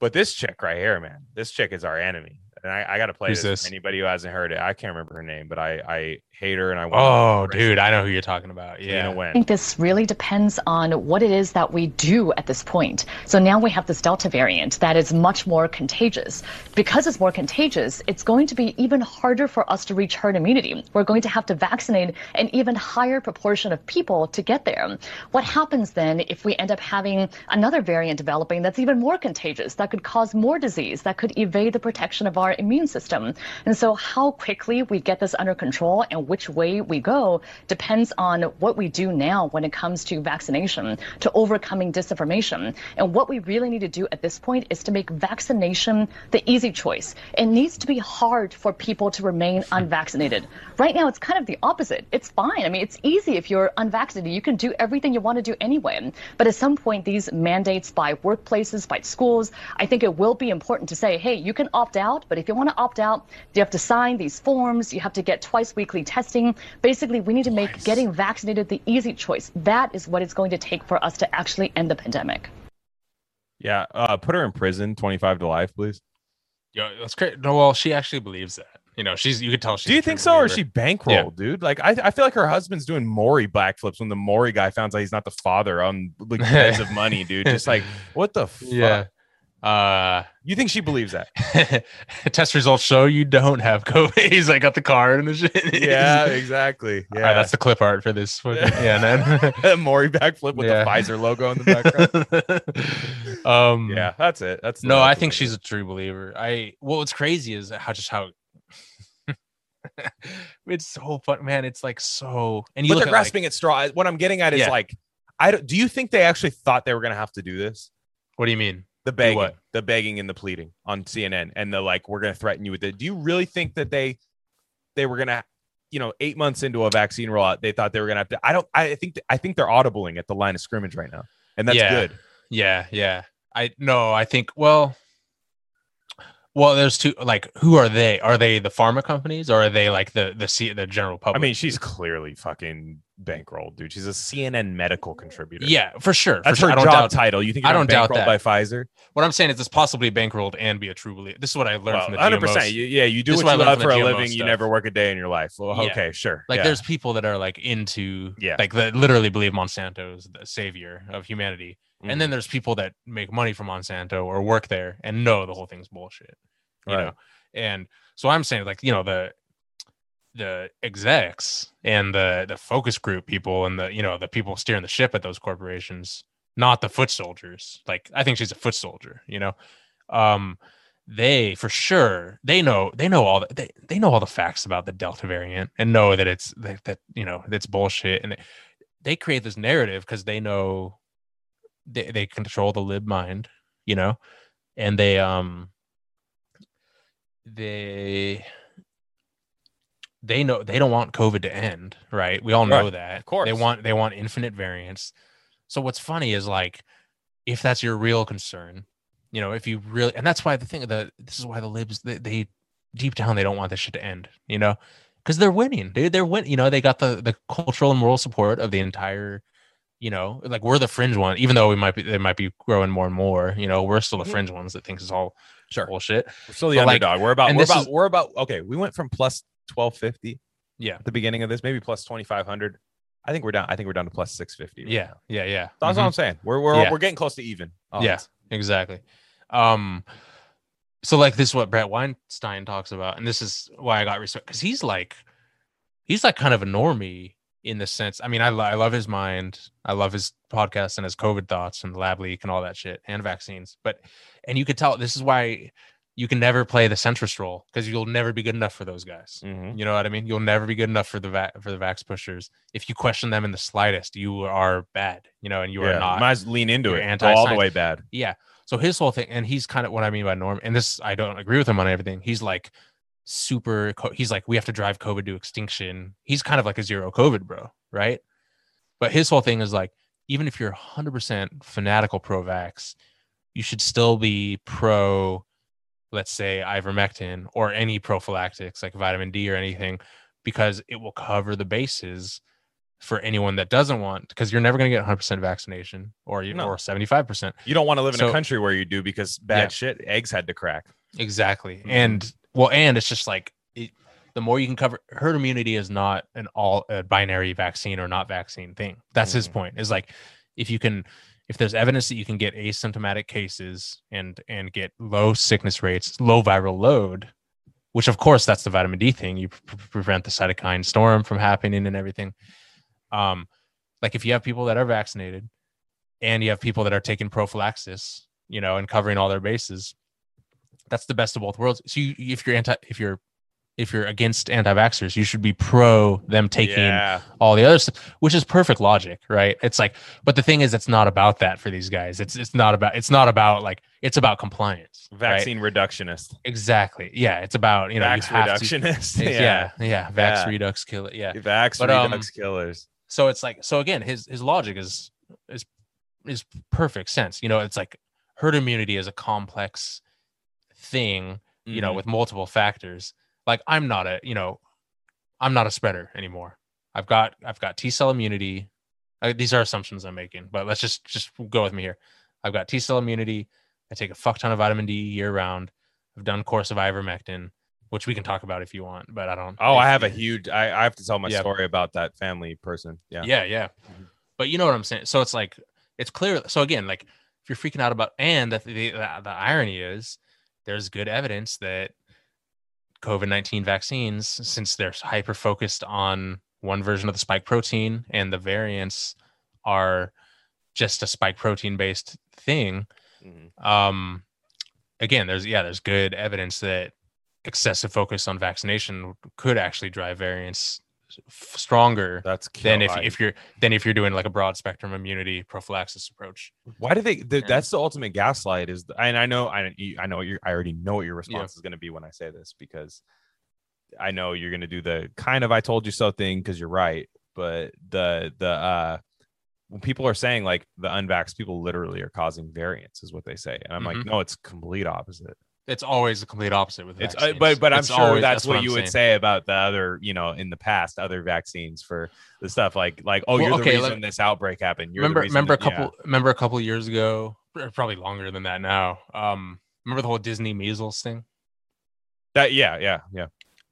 but this chick right here, man, this chick is our enemy. And I, I gotta play Who's this. this? Anybody who hasn't heard it, I can't remember her name, but I I hate her and I want oh, dude, I know who you're talking about. yeah. Yeah. to I win. think this really depends on what it is that we do at this point. So now we have this Delta variant that is much more contagious. Because it's more contagious, it's going to be even harder for us to reach herd immunity. We're going to have to vaccinate an even higher proportion of people to get there. What happens then if we end up having another variant developing that's even more contagious, that could cause more disease, that could evade the protection of our immune system? And so how quickly we get this under control and which way we go depends on what we do now when it comes to vaccination, to overcoming disinformation. And what we really need to do at this point is to make vaccination the easy choice. It needs to be hard for people to remain hmm. unvaccinated. Right now, it's kind of the opposite. It's fine. I mean, it's easy if you're unvaccinated. You can do everything you want to do anyway. But at some point, these mandates by workplaces, by schools, I think it will be important to say, hey, you can opt out, but if you want to opt out, you have to sign these forms, you have to get twice weekly testing. Basically, we need to make getting vaccinated the easy choice. That is what it's going to take for us to actually end the pandemic. Yeah. Uh put her in prison, 25 to life, please. Yo, that's great. No, well, she actually believes that. You know, she's. You could tell. She's Do you think so, or is she bankrolled, dude? Like, I, I feel like her husband's doing Maury backflips when the Maury guy finds out he's not the father on like tens of money, dude. (laughs) Just like, what the fuck? Yeah. Uh, You think she believes that? (laughs) test results show you don't have COVID. (laughs) He's like got the card and the shit. yeah, (laughs) exactly. Yeah, right, that's the clip art for this. fucking- Yeah, man. a Maury backflip with Yeah. the Pfizer logo in the background. um, yeah, that's it. That's No, I think she's a true believer. I well, what's crazy is how just how it's so fun, man. It's like so, and you but they're at, like- grasping at straw. What I'm getting at is Yeah. like, I don't, do you think they actually thought they were gonna have to do this? what do you mean? The begging, the begging and the pleading on CNN, and the like, we're gonna threaten you with it. Do you really think that they they were gonna, you know, eight months into a vaccine rollout, they thought they were gonna have to? I don't. I think I think they're audibling at the line of scrimmage right now, and that's Yeah. good. Yeah, yeah. I no, I think well well there's two like who are they? Are they the pharma companies or are they like the the C, the general public? I mean, she's clearly fucking bankrolled, dude. She's a CNN medical contributor. yeah, for sure. for that's sure. her I don't job doubt title. You think I don't doubt that. by Pfizer? what I'm saying is it's possibly bankrolled and be a true believer. This is what I learned Well, from the 100. percent Yeah, you do This what you love for a living. You never work a day in your life. Well, Yeah. okay, sure. Like yeah. there's people that are like into Yeah. like that literally believe Monsanto is the savior of humanity. And Mm-hmm. then there's people that make money from Monsanto or work there and know the whole thing's bullshit. You Right. know? And so I'm saying like, you know, the the execs and the the focus group people and the you know the people steering the ship at those corporations, not the foot soldiers. Like I think she's a foot soldier, you know. Um they for sure they know they know all the, they, they know all the facts about the delta variant and know that it's that, that you know that's bullshit and they, they create this narrative because they know they, they control the lib mind you know? And they um they they know they don't want covid to end right? We all know Right, that. Of course. they want they want infinite variants. So what's funny is like if that's your real concern you know if you really and that's why the thing the this is why the libs they, they deep down they don't want this shit to end you know? Because they're winning dude. They're winning you know they got the the cultural and moral support of the entire you know like we're the fringe one even though we might be they might be growing more and more you know we're still the Mhm. fringe ones that thinks it's all Sure. bullshit We're still the But, like, underdog. we're about we're about is- we're about okay. We went from plus twelve fifty yeah at the beginning of this, maybe plus twenty five hundred. I think we're down. I think we're down to plus six fifty. yeah yeah yeah that's Mhm. all I'm saying. We're we're Yeah. we're getting close to even. Yeah. odds. exactly um so like this is what bret weinstein talks about and this is why i got respect because he's like he's like kind of a normie in the sense i mean I, lo- I love his mind i love his podcast and his covid thoughts and lab leak and all that shit and vaccines but and you could tell this is why you can never play the centrist role because you'll never be good enough for those guys. Mhm. You know what I mean? You'll never be good enough for the va- for the vax pushers. If you question them in the slightest, you are bad. You know, and you yeah, are not. might as well lean into it. Go all the way bad. Yeah. So his whole thing, and he's kind of what I mean by norm, and this I don't agree with him on everything. He's like super. He's like we have to drive COVID to extinction. He's kind of like a zero COVID bro, right? But his whole thing is like even if you're 100% fanatical pro-vax, you should still be pro, let's say ivermectin or any prophylactics like vitamin D or anything, because it will cover the bases for anyone that doesn't want because you're never going to get 100% vaccination or you No. or 75% You don't want to live in a country where you do because bad Yeah. shit eggs had to crack. Exactly. Mhm. And well, and it's just like it, the more you can cover herd immunity is not an all a binary vaccine or not vaccine thing. That's his Mhm. point. Is like if you can if there's evidence that you can get asymptomatic cases and and get low sickness rates, low viral load, which of course that's the vitamin D thing. You pre- prevent the cytokine storm from happening and everything. Um, like if you have people that are vaccinated and you have people that are taking prophylaxis, you know, and covering all their bases, that's the best of both worlds. So you, if you're anti, if you're if you're against anti-vaxxers, you should be pro them taking yeah. all the other stuff, which is perfect logic, right? It's like, but the thing is, it's not about that for these guys. It's it's not about it's not about like it's about compliance. right? Vaccine reductionist. exactly. Yeah, it's about you know you Vax have to- reductionist. (laughs) yeah, yeah, Vax Yeah. redux kill it. Yeah. Vax But, um, killers. So it's like so again, his his logic is is is perfect sense. You know, it's like herd immunity is a complex thing you know, Mhm. with multiple factors. Like I'm not a, you know, I'm not a spreader anymore. I've got I've got T cell immunity. These are assumptions I'm making, but let's just just go with me here. I've got T cell immunity. I take a fuck ton of vitamin D year round. I've done course of ivermectin, which we can talk about if you want, but I don't. Oh, I have a huge. I, I have to tell my Yeah. story about that family person. Yeah. yeah yeah Mhm. but you know what i'm saying so it's like it's clear so again like if you're freaking out about and the, the, the, the irony is there's good evidence that covid-19 vaccines since they're hyper focused on one version of the spike protein and the variants are just a spike protein based thing Mhm. um again there's yeah there's good evidence that excessive focus on vaccination could actually drive variants stronger That's than if, I- if you're then if you're doing like a broad spectrum immunity prophylaxis approach. Why do they? The, Yeah. That's the ultimate gaslight. Is the, and I know I I know what your I already know what your response Yeah. is going to be when I say this because I know you're going to do the kind of I told you so thing because you're right. But the the uh when people are saying like the unvaxxed people literally are causing variants is what they say, and I'm like, Mhm. no, it's complete opposite. It's always the complete opposite with It's uh, but but I'm sure always- that's, what, I'm you would say about the other you know in the past other vaccines for the stuff like like oh Well, you're the okay, reason let- this outbreak happened. You're the remember reason remember a that- yeah. couple remember a couple years ago, probably longer than that now. Um, remember the whole Disney measles thing, that yeah yeah yeah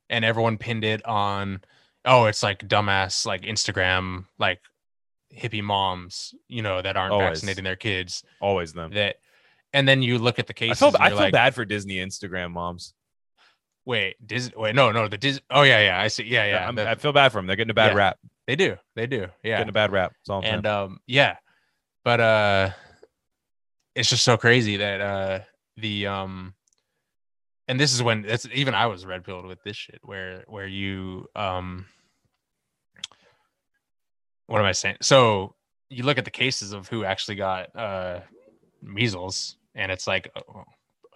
and everyone pinned it on, oh, it's like dumbass like Instagram like hippie moms, you know, that aren't Always. vaccinating their kids. always them. That, and then you look at the I cases. feel and I feel like, bad for Disney Instagram moms. Wait, Disney? Wait, no, no, the Disney. Oh yeah, yeah, I see. Yeah, yeah. The- I feel bad for them. They're getting a bad Yeah. rap. they do, they do. Yeah, Getting a bad rap. That's all and um yeah but uh it's just so crazy that uh the um and this is when it's even i was red pilled with this shit where where you um what am i saying so you look at the cases of who actually got uh measles and it's like oh,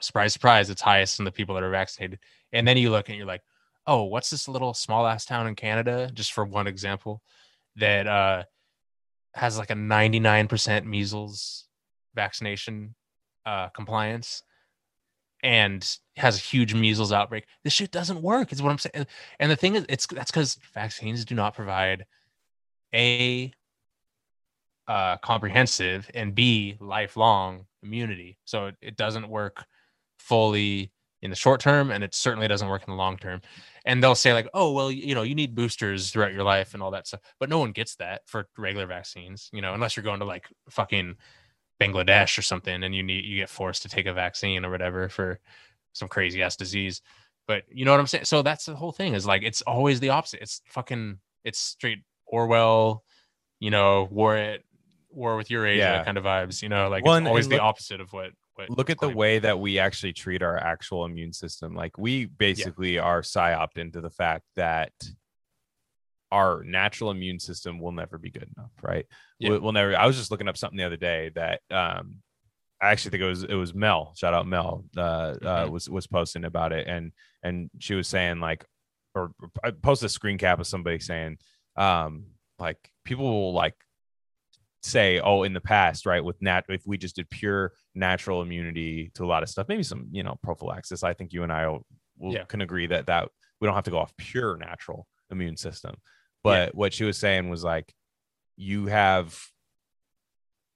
surprise surprise it's highest in the people that are vaccinated and then you look and you're like oh what's this little small ass town in canada just for one example that uh has like a 99% measles vaccination uh, compliance and has a huge measles outbreak. This shit doesn't work, is what I'm saying. And the thing is, it's that's because vaccines do not provide a uh, comprehensive and b lifelong immunity. So it, it doesn't work fully in the short term, and it certainly doesn't work in the long term. And they'll say like, oh well, you know, you need boosters throughout your life and all that stuff, but no one gets that for regular vaccines, you know, unless you're going to like fucking Bangladesh or something, and you need you get forced to take a vaccine or whatever for some crazy ass disease. But you know what I'm saying? So that's the whole thing is like it's always the opposite. It's fucking it's straight Orwell, you know, war it war with Eurasia Yeah. kind of vibes, you know, like Well, it's always and the opposite of what what look at the way that we actually treat our actual immune system. Like we basically are psyoped into the fact that our natural immune system will never be good enough, right? Yeah. We'll, we'll never. I was just looking up something the other day that um, I actually think it was it was Mel. Shout out Mel. Uh, uh, Mhm. was was posting about it, and and she was saying like, or I posted a screen cap of somebody saying, um, like people will like say, oh, in the past, right, with nat, if we just did pure natural immunity to a lot of stuff, maybe some, you know, prophylaxis. I think you and I will, will- Yeah. can agree that that we don't have to go off pure natural immune system. But what she was saying was like, you have,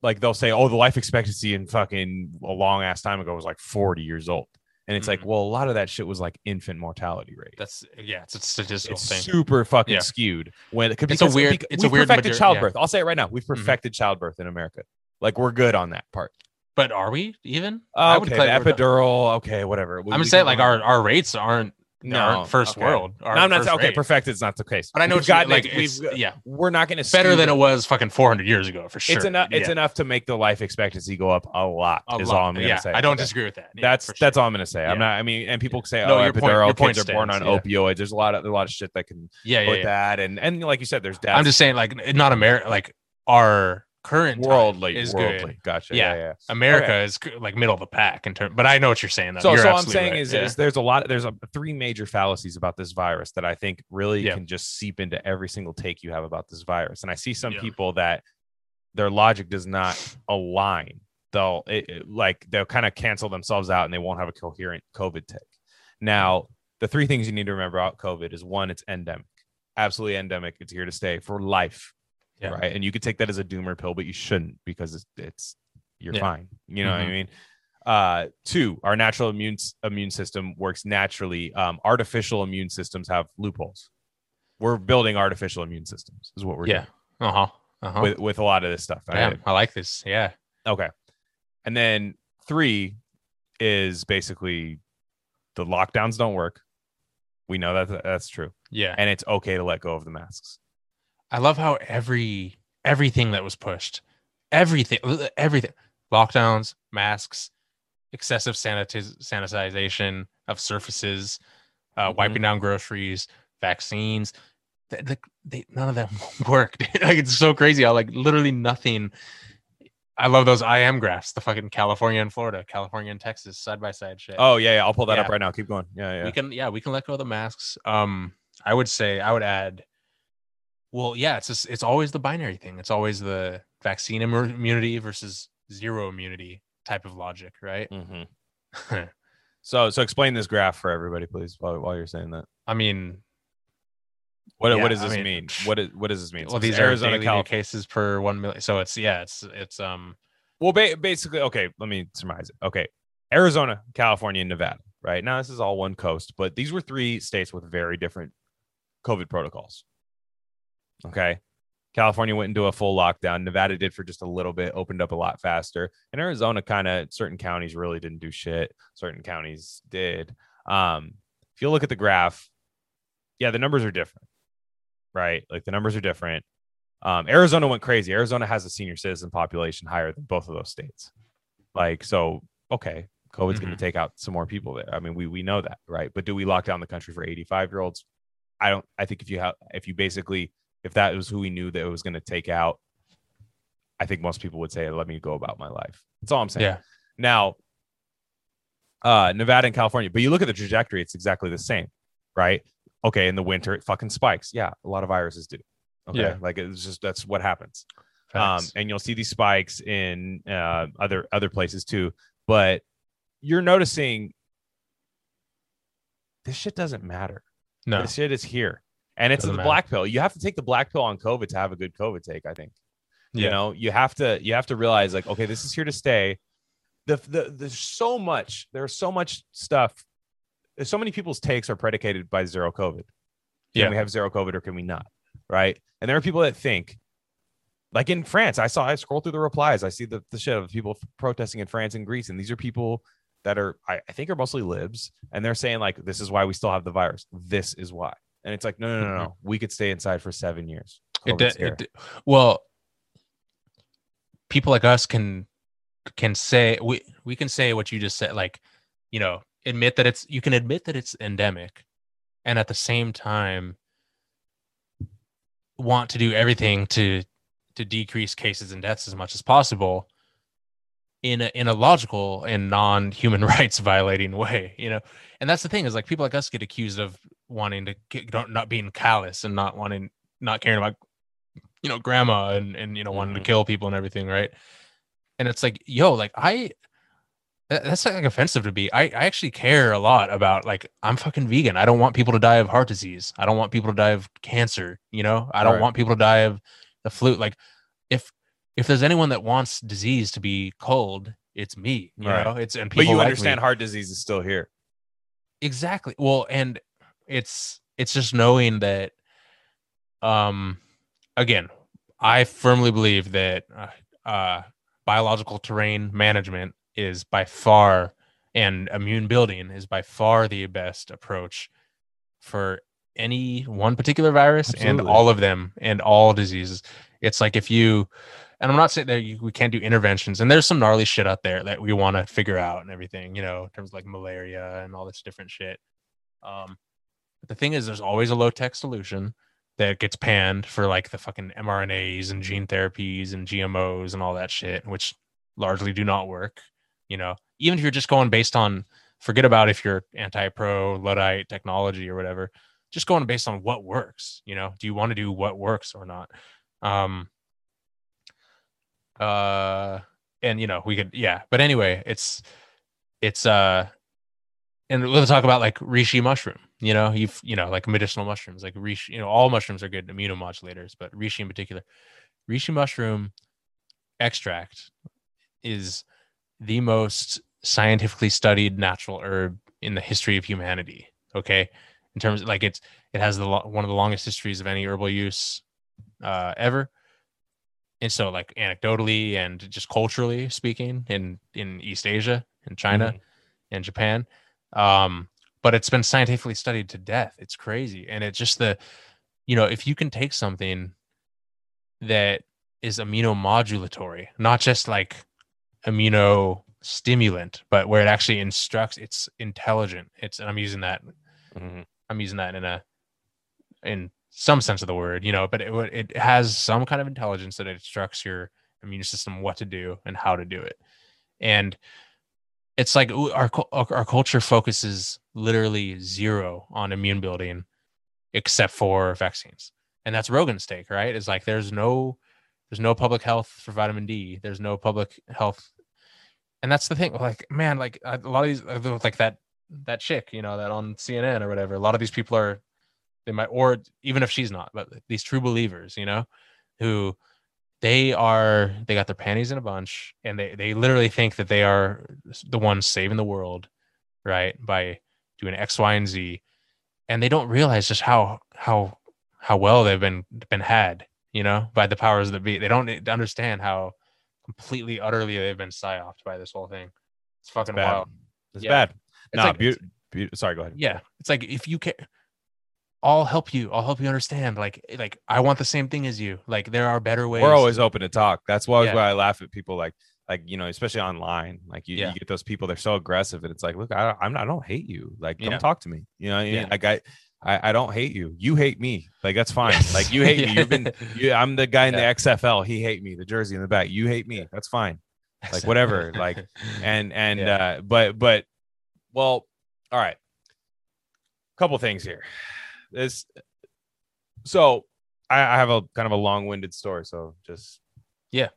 like, they'll say, oh, the life expectancy in fucking a long ass time ago was like 40 years old. And it's like, Mhm. well, a lot of that shit was like infant mortality rate. That's yeah, it's a statistical it's thing. super fucking Yeah. skewed when it could be It's a weird- it's a weird perfected major- yeah. childbirth. I'll say it right now. We've Mhm. perfected childbirth in America. Like we're good on that part. But are we even? I would okay, claim the we're not- epidural. Okay, whatever. We- I'm saying, can like our our rates aren't no first okay. world. No, I'm not okay. rate. Perfected is not the case. But I know we've what you gotten mean, like we've- yeah, We're not going to better than it was fucking 400 years ago for sure. It's enough. It's Yeah. enough to make the life expectancy go up a lot. A is lot. all I'm going to yeah, say. I don't Okay. disagree with that. Yeah, That's for that's all I'm going to say. I'm not. I mean, and people say, No, "Oh, your point- epidural your point kids are born on opioids." There's a lot of a lot of shit that can Yeah, yeah, with that, and and like you said, there's deaths. I'm just saying, like, not America. Like our current worldly, is worldly. good. Gotcha. Yeah. Yeah, yeah. America Okay. is like middle of the pack in terms. But I know what you're saying. Though. So, You're so I'm saying right. is, yeah. is there's a lot. There's a three major fallacies about this virus that I think really Yeah. can just seep into every single take you have about this virus. And I see some people that their logic does not align. They'll it, it- like they'll kind of cancel themselves out and they won't have a coherent COVID take. Now, the three things you need to remember about COVID is one, it's endemic, absolutely endemic. It's here to stay for life, Yeah. right? And you could take that as a doomer pill, but you shouldn't because it's, it's you're Yeah. fine. You know what I Mhm. mean? Uh, two, our natural immune immune system works naturally. Um, artificial immune systems have loopholes. We're building artificial immune systems, is what we're yeah. Uh huh. Uh huh. with with a lot of this stuff. right? Damn, I like this. Yeah. Okay. And then three is basically the lockdowns don't work. We know that that's true, Yeah. and it's okay to let go of the masks. I love how every everything that was pushed, everything, everything, lockdowns, masks, excessive sanitiz- sanitization of surfaces, uh, wiping down groceries, vaccines. th- th- they, none of them (laughs) worked. (laughs) like it's so crazy how like literally nothing. I love those IM graphs, the fucking California and Florida, California and Texas side by side shit. Oh yeah, yeah. I'll pull that up right now. Keep going. Yeah, yeah. we can yeah we can let go of the masks um i would say i would add well yeah it's just it's always the binary thing it's always the vaccine immu- immunity versus zero immunity type of logic right Mhm. (laughs) So, so explain this graph for everybody, please, while, while you're saying that. i mean What, Yeah, what does I this mean, mean? What is what does this mean? well So these Arizona, daily new California. cases per 1 million so it's yeah it's it's um Well, ba- basically, okay. Let me surmise it. Okay, Arizona, California, and Nevada. Right now, this is all one coast, but these were three states with very different COVID protocols. Okay, California went into a full lockdown. Nevada did for just a little bit, opened up a lot faster. And Arizona, kind of certain counties really didn't do shit. Certain counties did. Um, if you look at the graph, yeah, the numbers are different, right? Like the numbers are different. Um, Arizona went crazy. Arizona has a senior citizen population higher than both of those states. Like, so okay, COVID's going Mhm. to take out some more people there. I mean, we we know that, right? But do we lock down the country for 85 year olds? I don't. I think if you have, if you basically, if that was who we knew that it was going to take out, I think most people would say, "Let me go about my life." That's all I'm saying. yeah Now, uh, Nevada and California, but you look at the trajectory, it's exactly the same, right? Okay, in the winter, it fucking spikes. Yeah, a lot of viruses do. Okay, Yeah. like it's just that's what happens. Um, and you'll see these spikes in uh, other other places too. But you're noticing this shit doesn't matter. no This shit is here, and it's Doesn't the matter. black pill. You have to take the black pill on COVID to have a good COVID take. I think. You know you have to you have to realize like okay this is here to stay. The, the there's so much there's so much stuff. So many people's takes are predicated by zero covid. Can Yeah. we have zero covid or can we not right? And there are people that think like in france i saw i scroll through the replies. I see the, the shit of people protesting in france and greece. And these are people that are I, I think are mostly libs. And they're saying like this is why we still have the virus. This is why and it's like no no no no, mm-hmm. no. we could stay inside for seven years. It, de- it de- well, people like us can can say we we can say what you just said like you know admit that it's you can admit that it's endemic and at the same time want to do everything to to decrease cases and deaths as much as possible in a, in a logical and non-human (laughs) rights violating way you know? And that's the thing is like people like us get accused of wanting to don't, not being callous and not wanting not caring about you know grandma and and you know wanting Mhm. to kill people and everything right and it's like yo like i that's like offensive to be I, I actually care a lot about like i'm fucking vegan i don't want people to die of heart disease i don't want people to die of cancer you know i don't Right. want people to die of the flu like if if there's anyone that wants disease to be cold it's me you Right. know it's and but people you like me. understand heart disease is still here. exactly well and it's it's just knowing that um again i firmly believe that uh, uh biological terrain management is by far and immune building is by far the best approach for any one particular virus and all of them and all diseases. It's like if you and i'm not saying that you, we can't do interventions and there's some gnarly shit out there that we want to figure out and everything you know in terms of like malaria and all this different shit. Um but the thing is there's always a low tech solution that gets panned for like the fucking mRNAs and gene therapies and GMOs and all that shit, which largely do not work. You know, even if you're just going based on, forget about if you're anti-pro Luddite technology or whatever, just going based on what works. You know, do you want to do what works or not? Um, uh, and you know, we could, yeah. But anyway, it's, it's, uh, and we'll talk about like reishi mushroom. You know, you've you know like medicinal mushrooms, like reishi. You know, all mushrooms are good immunomodulators, but reishi in particular, reishi mushroom extract is the most scientifically studied natural herb in the history of humanity. Okay, in terms of like it's it has the lo- one of the longest histories of any herbal use uh, ever. And so, like anecdotally and just culturally speaking, in in East Asia, in China, and Japan, um but it's been scientifically studied to death. It's crazy. And it's just the you know if you can take something that is immunomodulatory not just like immunostimulant but where it actually instructs it's intelligent. It's and i'm using that Mhm. i'm using that in a in some sense of the word you know but it, would- it has some kind of intelligence that instructs your immune system what to do and how to do it. And it's like our our culture focuses literally zero on immune building except for vaccines. And that's rogan's take right? It's like there's no there's no public health for vitamin d. There's no public health. And that's the thing like man like a lot of these uh, like that that chick you know that on cnn or whatever a lot of these people are they might or even if she's not but these true believers you know who they are they got their panties in a bunch and they they literally think that they are the ones saving the world right by doing x y and z and they don't realize just how how how well they've been been had you know by the powers that be they don't understand how completely utterly they've been psyoped by this whole thing it's fucking bad. wild It's Yeah. bad. It's No, like- beau- beau- sorry, go ahead. yeah it's like if you can i'll help you i'll help you understand like like i want the same thing as you like there are better ways We're always open to talk. That's why, Yeah. why I laugh at people like like you know, especially online. Like you, Yeah. you get those people, they're so aggressive, and it's like, look, I, I'm not, I don't hate you. Like, come Yeah. talk to me. You know, I mean? Yeah. like I, I, I don't hate you. You hate me. Like that's fine. Yes. Like you hate (laughs) me. You've been. You, I'm the guy in the XFL. He hate me. The jersey in the back. You hate me. That's fine. (laughs) like, whatever, like, and and uh but but well all right couple things here this so I, I have a kind of a long-winded story so just Yeah.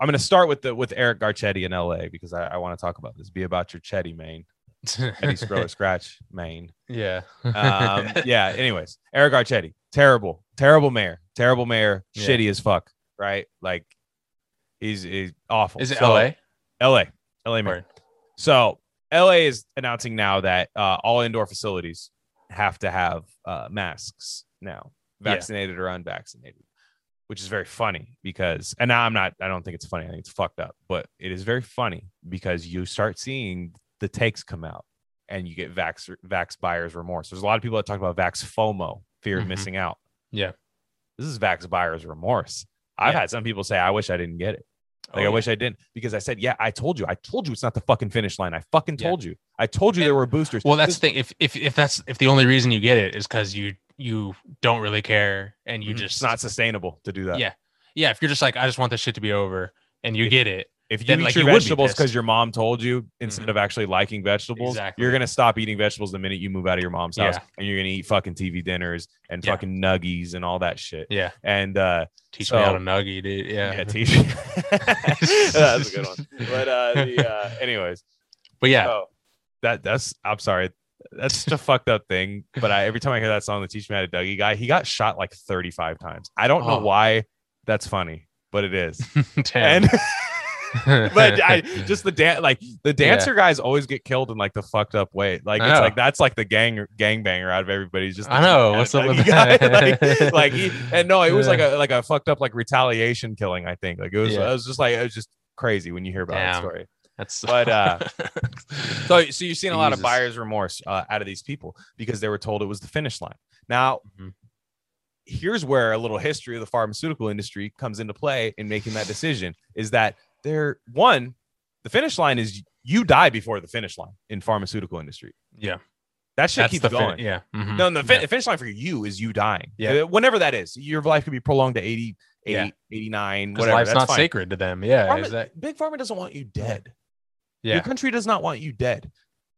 i'm going to start with the with eric garcetti in la because i, I want to talk about this. Be about your chetty main. (laughs) Eddie Scroller scratch main. Yeah. Um (laughs) yeah anyways. Eric garcetti terrible terrible mayor terrible mayor Yeah. shitty as fuck right? Like he's, he's awful. Is it So- la la la mayor. So LA is announcing now that uh, all indoor facilities have to have uh, masks now, Yeah. vaccinated or unvaccinated, which is very funny because, and now I'm not, I don't think it's funny. I think it's fucked up, but it is very funny because you start seeing the takes come out and you get vax, vax buyer's remorse. There's a lot of people that talk about vax FOMO, fear of Mhm. missing out. Yeah. This is vax buyer's remorse. I've Yeah. had some people say, I wish I didn't get it. Like Oh, I yeah. wish I didn't because I said, yeah, I told you, I told you it's not the fucking finish line. I fucking Yeah. told you. I told you there were boosters. Well, that's This- the thing. If if if that's if the only reason you get it is because you you don't really care and you Mhm. just it's not sustainable to do that. Yeah. yeah. If you're just like I just want this shit to be over and you If- get it, If you then, eat like, your you vegetables because your mom told you instead Mhm. of actually liking vegetables, Exactly. you're gonna stop eating vegetables the minute you move out of your mom's house, and you're gonna eat fucking TV dinners and Yeah. fucking nuggies and all that shit. yeah, And uh, teach me how So- to nuggy, dude. Yeah, yeah, teach. (laughs) that's a good one. But uh, the (laughs) uh, anyways, but yeah, so that that's I'm sorry. That's such a fucked up thing. But I, every time I hear that song, the Teach Me How to Dougie guy, he got shot like 35 times. I don't know Oh. why that's funny, but it is. (laughs) And (laughs) but I just the dance like the dancer guys always get killed in like the fucked up way. Like it's like that's like the gang gang banger out of everybody. Just I know, what's up How (laughs) with that? guy. like, like he, and no, it was like a like a fucked up like retaliation killing. I think like it was. Yeah. It was just like it was just crazy when you hear about that Damn. story. That's But, uh, (laughs) So, so you've seen a lot of buyer's remorse uh, out of these people because they were told it was the finish line. Now, Mhm. here's where a little history of the pharmaceutical industry comes into play in making that decision. Is that they're one, the finish line is you die before the finish line in pharmaceutical industry. yeah, That shit that's keeps the fin- going. yeah. mhm, No, the fin- yeah. finish line for you is you dying. Yeah. Uh, Whenever that is, your life could be prolonged to 80, 80 Yeah. 89, 'Cause whatever. life's That's not fine. sacred to them. Yeah, Pharma- is that Big Pharma doesn't want you dead. Yeah. Your country does not want you dead.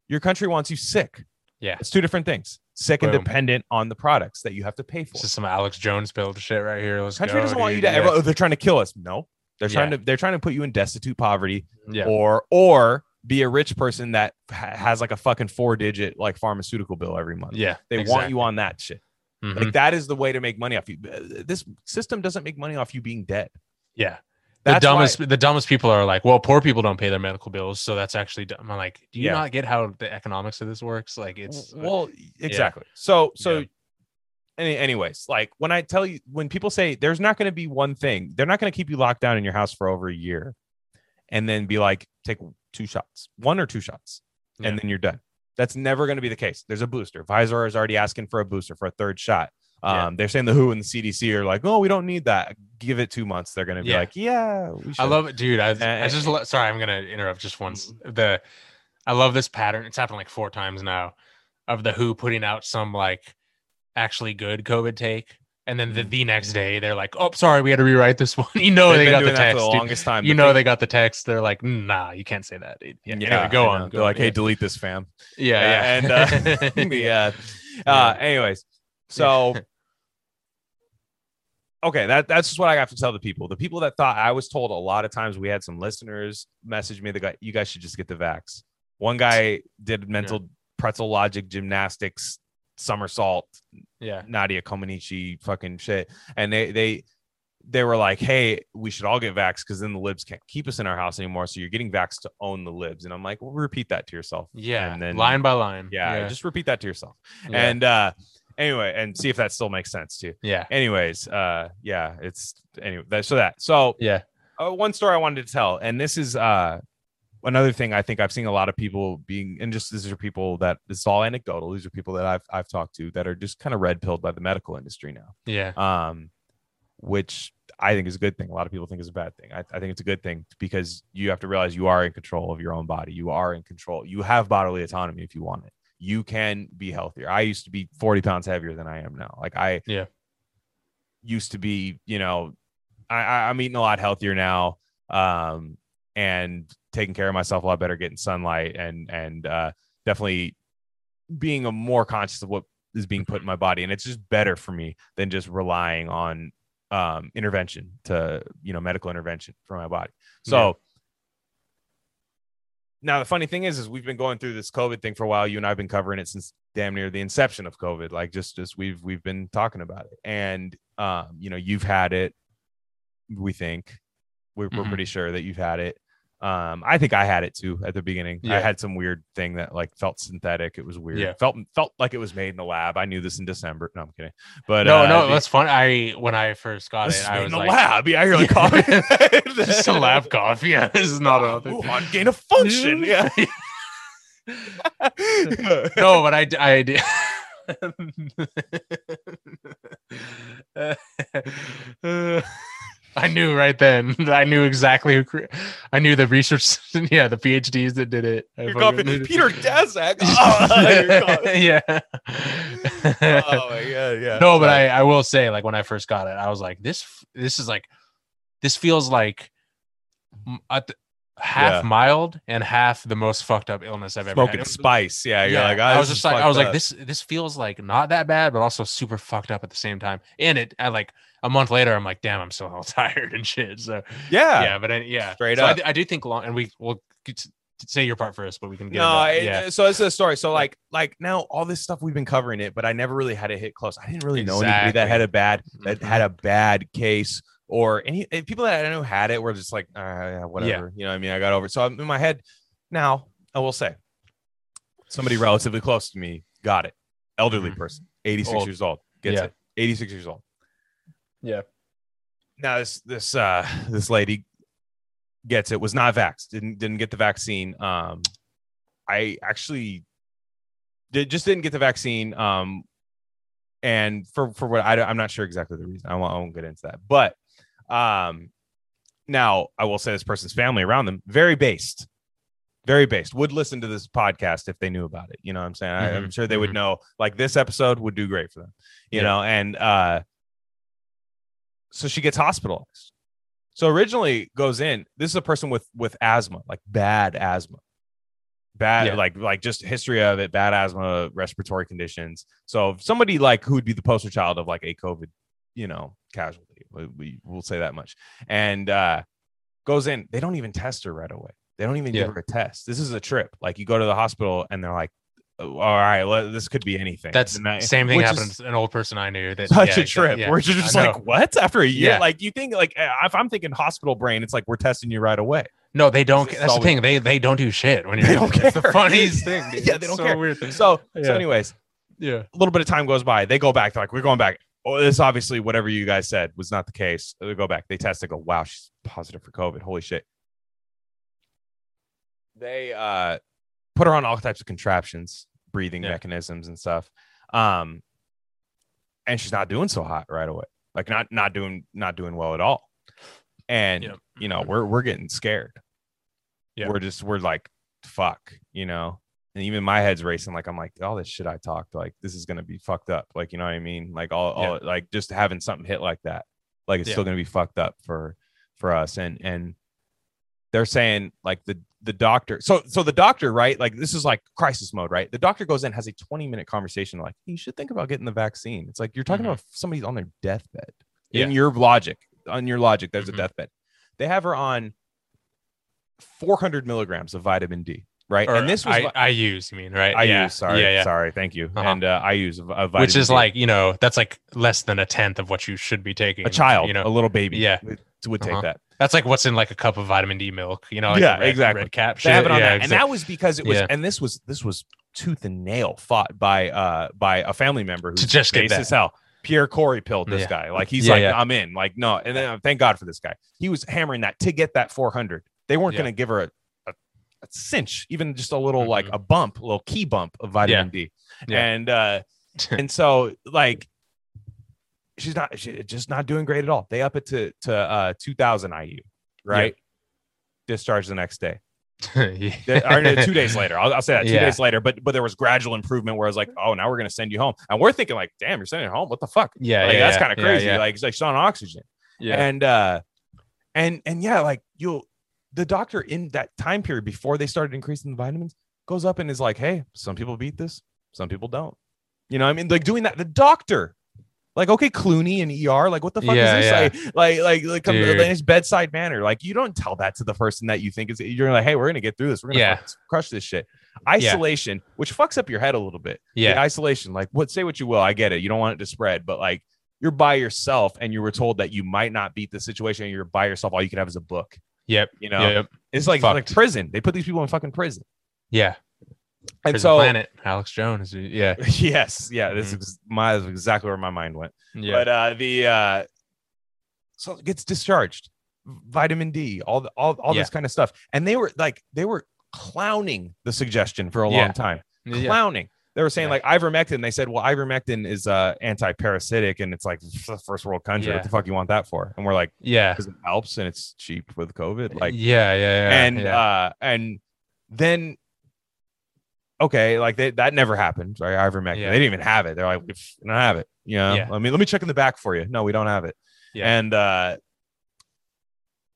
Your country wants you sick. yeah. It's two different things. Sick and dependent on the products that you have to pay for. This is some Alex Jones build shit right here. Let's country go, doesn't want you dude. to ever. Oh, they're trying to kill us. No, they're trying Yeah. to. They're trying to put you in destitute poverty, Yeah, or or be a rich person that ha- has like a fucking four digit like pharmaceutical bill every month. yeah. They want you on that shit. Mhm. Like that is the way to make money off you. Uh, This system doesn't make money off you being dead. Yeah. The That's why- dumbest the dumbest people are like, well, poor people don't pay their medical bills, so that's actually dumb. I'm like, do you Yeah. not get how the economics of this works? Like it's well exactly so so Yeah. Any, anyways like when i tell you when people say there's not going to be one thing they're not going to keep you locked down in your house for over a year and then be like take two shots one or two shots Yeah. and then you're done that's never going to be the case there's a booster pfizer is already asking for a booster for a third shot um, Yeah. they're saying the who and the cdc are like oh we don't need that give it two months they're going to be Yeah. like yeah we I love it, dude. I, I just lo- sorry, I'm gonna interrupt just once. The I love this pattern. It's happened like four times now of the Who putting out some like actually good COVID take, and then the, the next day they're like, "Oh, sorry, we had to rewrite this one." (laughs) you know They've they got the text. the dude. longest time You know thing- they got the text. They're like, "Nah, you can't say that." dude." Yeah, yeah anyway, go on. Go they're like on. hey delete this fam (laughs) yeah, yeah, and (laughs) uh, yeah. Uh, anyways, so okay, that that's just what I have to tell the people. The people that thought I was told a lot of times we had some listeners message me that got you guys should just get the vax. One guy did mental pretzel logic gymnastics somersault yeah, Nadia Comaneci fucking shit. And they they they were like, hey, we should all get vax because then the libs can't keep us in our house anymore. So you're getting vax to own the libs. And I'm like, well, repeat that to yourself. yeah. And then line by line. yeah, yeah, just repeat that to yourself. yeah. And uh anyway, and see if that still makes sense too. yeah, Anyways, uh yeah, it's anyway, that so that. So yeah, uh, one story I wanted to tell, and this is uh another thing I think I've seen a lot of people being, and just these are people that this is all anecdotal. These are people that I've I've talked to that are just kind of red pilled by the medical industry now. yeah, Um, which I think is a good thing. A lot of people think is a bad thing. I, I think it's a good thing because you have to realize you are in control of your own body. You are in control. You have bodily autonomy if you want it. You can be healthier. I used to be 40 pounds heavier than I am now. Like I Yeah. used to be, you know, I, I, I'm eating a lot healthier now. Um, and taking care of myself a lot better, getting sunlight and and uh definitely being a more conscious of what is being put in my body. And it's just better for me than just relying on um intervention to you know medical intervention for my body. So Yeah. now the funny thing is is we've been going through this COVID thing for a while. You and I've been covering it since damn near the inception of COVID. Like just just we've we've been talking about it. And um, you know, you've had it, we think. We're, we're Mhm. pretty sure that you've had it. Um, I think I had it too at the beginning. I had some weird thing that like felt synthetic. It was weird. Yeah. Felt felt like it was made in the lab. I knew this in December. No, I'm kidding. But no, uh, no, that's fun. I when I first got it, I was in the like, lab. Yeah, you're like coughing. (laughs) just a lab cough. Yeah, this is not a Ooh, on gain of function. (laughs) Yeah. no, but I I did. (laughs) I knew right then. (laughs) I knew exactly who. cre- I knew the research. (laughs) Yeah, the PhDs that did it. Fucking coughing. Peter Daszak. (laughs) Oh, yeah. oh my god, yeah. no, but I, I will say, like when I first got it, I was like, this, this is like, this feels like at the- half Yeah. mild and half the most fucked up illness I've ever smoking had. It- spice. Yeah, you're yeah, like, oh, I was just like, I was fucked like, this, this feels like not that bad, but also super fucked up at the same time. And it, I like a month later, I'm like, damn, I'm still (laughs) all tired and shit. So Yeah, yeah, but I, yeah, Straight So I up. d- I, do think long, and we will get to- to say your part first, but we can get. No, it- yeah, so this is a story. So like, like now all this stuff we've been covering it, but I never really had it hit close. I didn't really know anybody that had a bad that had mm-hmm. a bad case or any and people that I know had it were just like, uh, yeah, whatever. You know, what I mean, I got over it. So I'm in my head now. I will say, somebody (sighs) relatively close to me got it. Elderly Mhm. person, 86 Old. years old, gets Yeah. it. 86 years old. Yeah. Now this this uh this lady gets it was not vaxxed didn't didn't get the vaccine um i actually did just didn't get the vaccine um and for for what I I'm not sure exactly the reason I won't, I won't get into that but um now i will say this person's family around them very based very based would listen to this podcast if they knew about it you know what i'm saying I, i'm Mhm, sure they would mhm. know like this episode would do great for them you Yeah. know and uh so she gets hospitalized so originally goes in this is a person with with asthma like bad asthma bad Yeah. like like just history of it bad asthma respiratory conditions so somebody like who would be the poster child of like a covid you know casualty we, will say that much and uh goes in they don't even test her right away they don't even Yeah. give her a test this is a trip like you go to the hospital and they're like "Oh, all right well, this could be anything That's I- same thing happened to an old person I knew. That such yeah, a trip yeah, you're just like what after a year Yeah. like you think like uh, if i'm thinking hospital brain it's like we're testing you right away no, they don't. That's the thing. They they don't do shit when you're. They don't It's the funniest (laughs) thing. Yeah, they don't so care. Weird. so so anyways yeah. a little bit of time goes by they go back they're like we're going back oh this obviously whatever you guys said was not the case. They go back. They test they go wow she's positive for covid. Holy shit. They uh put her on all types of contraptions breathing Yeah. mechanisms and stuff um and she's not doing so hot right away. Like not not doing not doing well at all. And Yep. you know we're we're getting scared. Yeah. we're just we're like fuck you know and even my head's racing like i'm like all this shit i talked like this is gonna be fucked up like you know what i mean like all, all like just having something hit like that like it's Yeah. still gonna be fucked up for for us and and they're saying like the the doctor so so the doctor right like this is like crisis mode right the doctor goes in has a 20 minute conversation like you should think about getting the vaccine it's like you're talking Mhm. about somebody on their deathbed Yeah. in your logic on your logic there's Mhm. a deathbed they have her on 400 milligrams of vitamin d right Or and this was I, I use. You mean right? I yeah. use sorry Yeah. Yeah. sorry thank you Uh-huh. and uh, i use a, a Which is D. like you know that's like less than a tenth of what you should be taking. a child You know a little baby Yeah. would, would take Uh-huh. that that's like what's in like a cup of vitamin D milk. You know. Like Yeah, red, exactly. Red cap. shit. it on yeah, that and that was because it was Yeah. and this was this was tooth and nail fought by uh by a family member who's To just get that. as hell Pierre Kory pilled this Yeah. guy. Like he's Yeah, like. I'm in. Like, no. And then uh, thank God for this guy. He was hammering that to get that 400. They weren't going to give her a, a, cinch, even just a little like Mhm. a bump, a little key bump of vitamin D. Yeah. And uh (laughs) and so like she's not she's just not doing great at all. They up it to to uh 2000 IU, right? Discharge the next day. (laughs) Yeah. No, two days later. I'll, I'll say that two Yeah. days later. But but there was gradual improvement where I was like, oh, now we're gonna send you home, and we're thinking like, damn, you're sending her home. What the fuck? Yeah, like yeah, that's kind of yeah, crazy. yeah. Like, it's like she's on oxygen, yeah. and uh, and and yeah, like you'll the doctor in that time period before they started increasing the vitamins goes up and is like, hey, some people beat this, some people don't. You know, I mean, like doing that. The doctor. Like okay, Clooney and ER. Like what the fuck Yeah, is this? yeah. Like like like like come Dude. in his bedside manner. Like you don't tell that to the person that you think is. You're like, hey, we're gonna get through this. We're gonna Yeah. crush this shit. Isolation, which fucks up your head a little bit. The yeah. isolation. Like what? Say what you will. I get it. You don't want it to spread, but like you're by yourself, and you were told that you might not beat the situation. And you're by yourself. All you can have is a book. Yep. You know, Yep. it's like like prison. They put these people in fucking prison. Yeah. And Prison so Planet. Alex Jones. Yeah. (laughs) yes, yeah, this Mhm. is my is exactly where my mind went. Yeah. But uh the uh so it gets discharged, vitamin D, all the, all all Yeah. this kind of stuff, and they were like they were clowning the suggestion for a Yeah. long time, yeah. They were saying Yeah. like ivermectin. They said, well, ivermectin is uh anti-parasitic and it's like the first world country. Yeah. What the fuck you want that for? And we're like, Yeah. because it helps and it's cheap with COVID. Like, yeah, yeah, yeah. and uh and then okay, like they, that never happened, right? Ivermectin. Yeah. They didn't even have it. They're like, we don't have it. You know, Yeah. let me let me check in the back for you. No, we don't have it. Yeah. And uh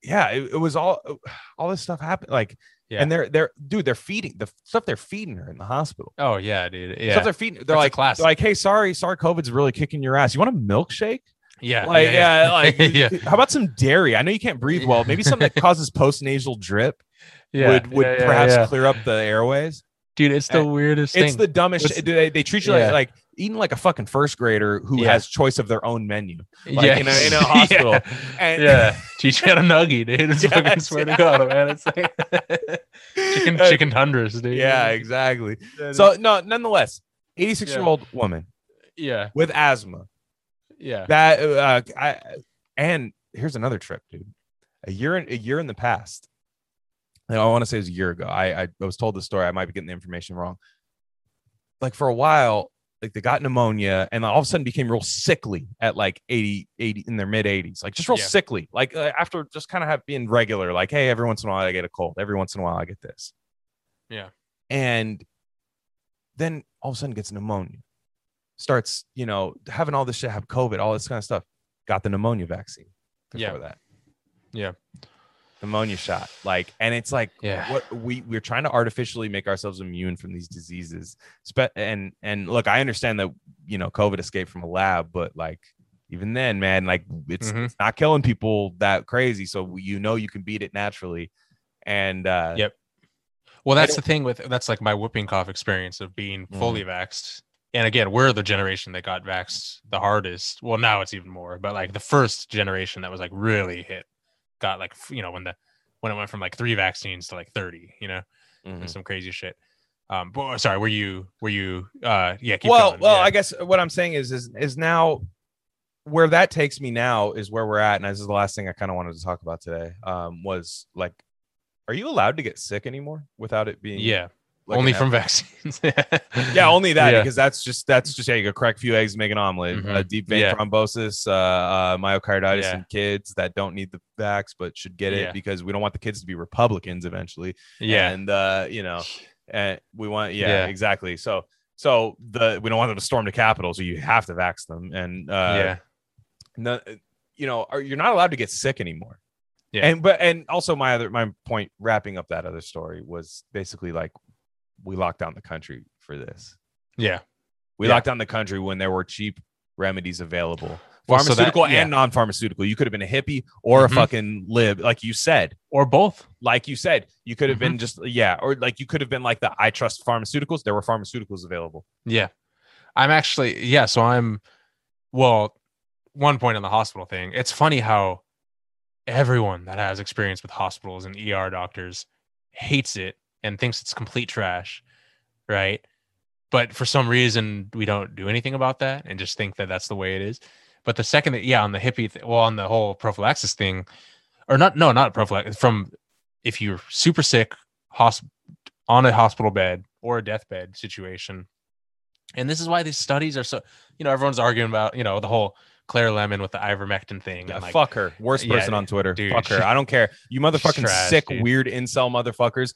yeah, it, it was all (sighs) all this stuff happened. Like, Yeah. and they're they're dude, they're feeding the stuff they're feeding her in the hospital. oh yeah, dude. Yeah. Stuff they're feeding. They're That's like, they're like, hey, sorry, sorry, COVID's really kicking your ass. You want a milkshake? yeah. Like, yeah, like, (laughs) yeah. how about some dairy? I know you can't breathe well. Maybe something that (laughs) causes post nasal drip yeah. would would yeah, yeah, perhaps yeah. clear up the airways. dude, it's the Uh, weirdest It's thing. the dumbest. It's- shit. They, they treat you yeah. like, like eating like a fucking first grader who Yeah. has choice of their own menu. like, in a- in a (laughs) hospital. yeah. And yeah. Teach me how to nuggy, dude. It's (laughs) fucking swear yeah. to God, man. It's like (laughs) chicken Uh, chicken tundras, dude. yeah, exactly. So no, nonetheless, 86 year old woman yeah, with asthma. yeah. That uh, I, and here's another trip, dude. A year in a year in the past. I want to say it was a year ago. I, I was told the story. I might be getting the information wrong. Like for a while, like they got pneumonia and all of a sudden became real sickly at like 80, 80 in their mid 80s, like just real Yeah. sickly. Like uh, after just kind of have being regular, like, hey, every once in a while I get a cold. Every once in a while I get this. Yeah. And then all of a sudden gets pneumonia, starts, you know, having all this shit, have COVID, all this kind of stuff. Got the pneumonia vaccine Yeah. before that. Yeah. Pneumonia shot. Like, and it's like Yeah. what we we're trying to artificially make ourselves immune from these diseases. And and look, I understand that you know COVID escaped from a lab, but like even then, man, like it's, Mhm. it's not killing people that crazy. So you know you can beat it naturally. And uh Yep. Well, that's the thing with that's like my whooping cough experience of being Mm-hmm. fully vaxxed. And again, we're the generation that got vaxxed the hardest. Well, now it's even more, but like the first generation that was like really hit got like you know when the when it went from like three vaccines to like 30, you know, mhm. and some crazy shit. Um, but oh, sorry, were you were you uh yeah, keep well, going. well, yeah. I guess what I'm saying is is is now where that takes me now is where we're at, and this is the last thing I kind of wanted to talk about today. Um, was like, are you allowed to get sick anymore without it being yeah, only from vaccines. (laughs) Yeah, only that Yeah. because that's just that's just yeah, you go crack a few eggs, make an omelet. Mhm. Uh, deep vein Yeah. thrombosis, uh, uh, myocarditis Yeah. in kids that don't need the vax but should get it because we don't want the kids to be Republicans eventually. yeah, and uh, you know, (sighs) and we want yeah, Yeah. exactly. So so the we don't want them to storm the Capitol, so you have to vax them, and uh, yeah, no, you know, are, you're not allowed to get sick anymore. Yeah. And but and also my other my point wrapping up that other story was basically like we locked down the country for this. yeah. We Yeah. locked down the country when there were cheap remedies available. Well, so that- Pharmaceutical yeah. and non-pharmaceutical. You could have been a hippie or Mhm. a fucking lib, like you said. Or both. Like you said, you could have Mm-hmm. been just yeah, or like you could have been like the I trust pharmaceuticals. There were pharmaceuticals available. Yeah. I'm actually, yeah. So I'm, well, one point on the hospital thing. It's funny how everyone that has experience with hospitals and ER doctors hates it and thinks it's complete trash. Right. But for some reason, we don't do anything about that and just think that that's the way it is. But the second that, yeah, on the hippie, th- well, on the whole prophylaxis thing, or not, no, not prophylaxis, from if you're super sick, hosp- on a hospital bed or a deathbed situation, and this is why these studies are so, you know, everyone's arguing about, you know, the whole Claire Lehmann with the ivermectin thing. Yeah, like, fuck her. Worst yeah, person on Twitter. dude, fuck her. (laughs) I don't care. You motherfucking trash, sick, dude. weird incel motherfuckers.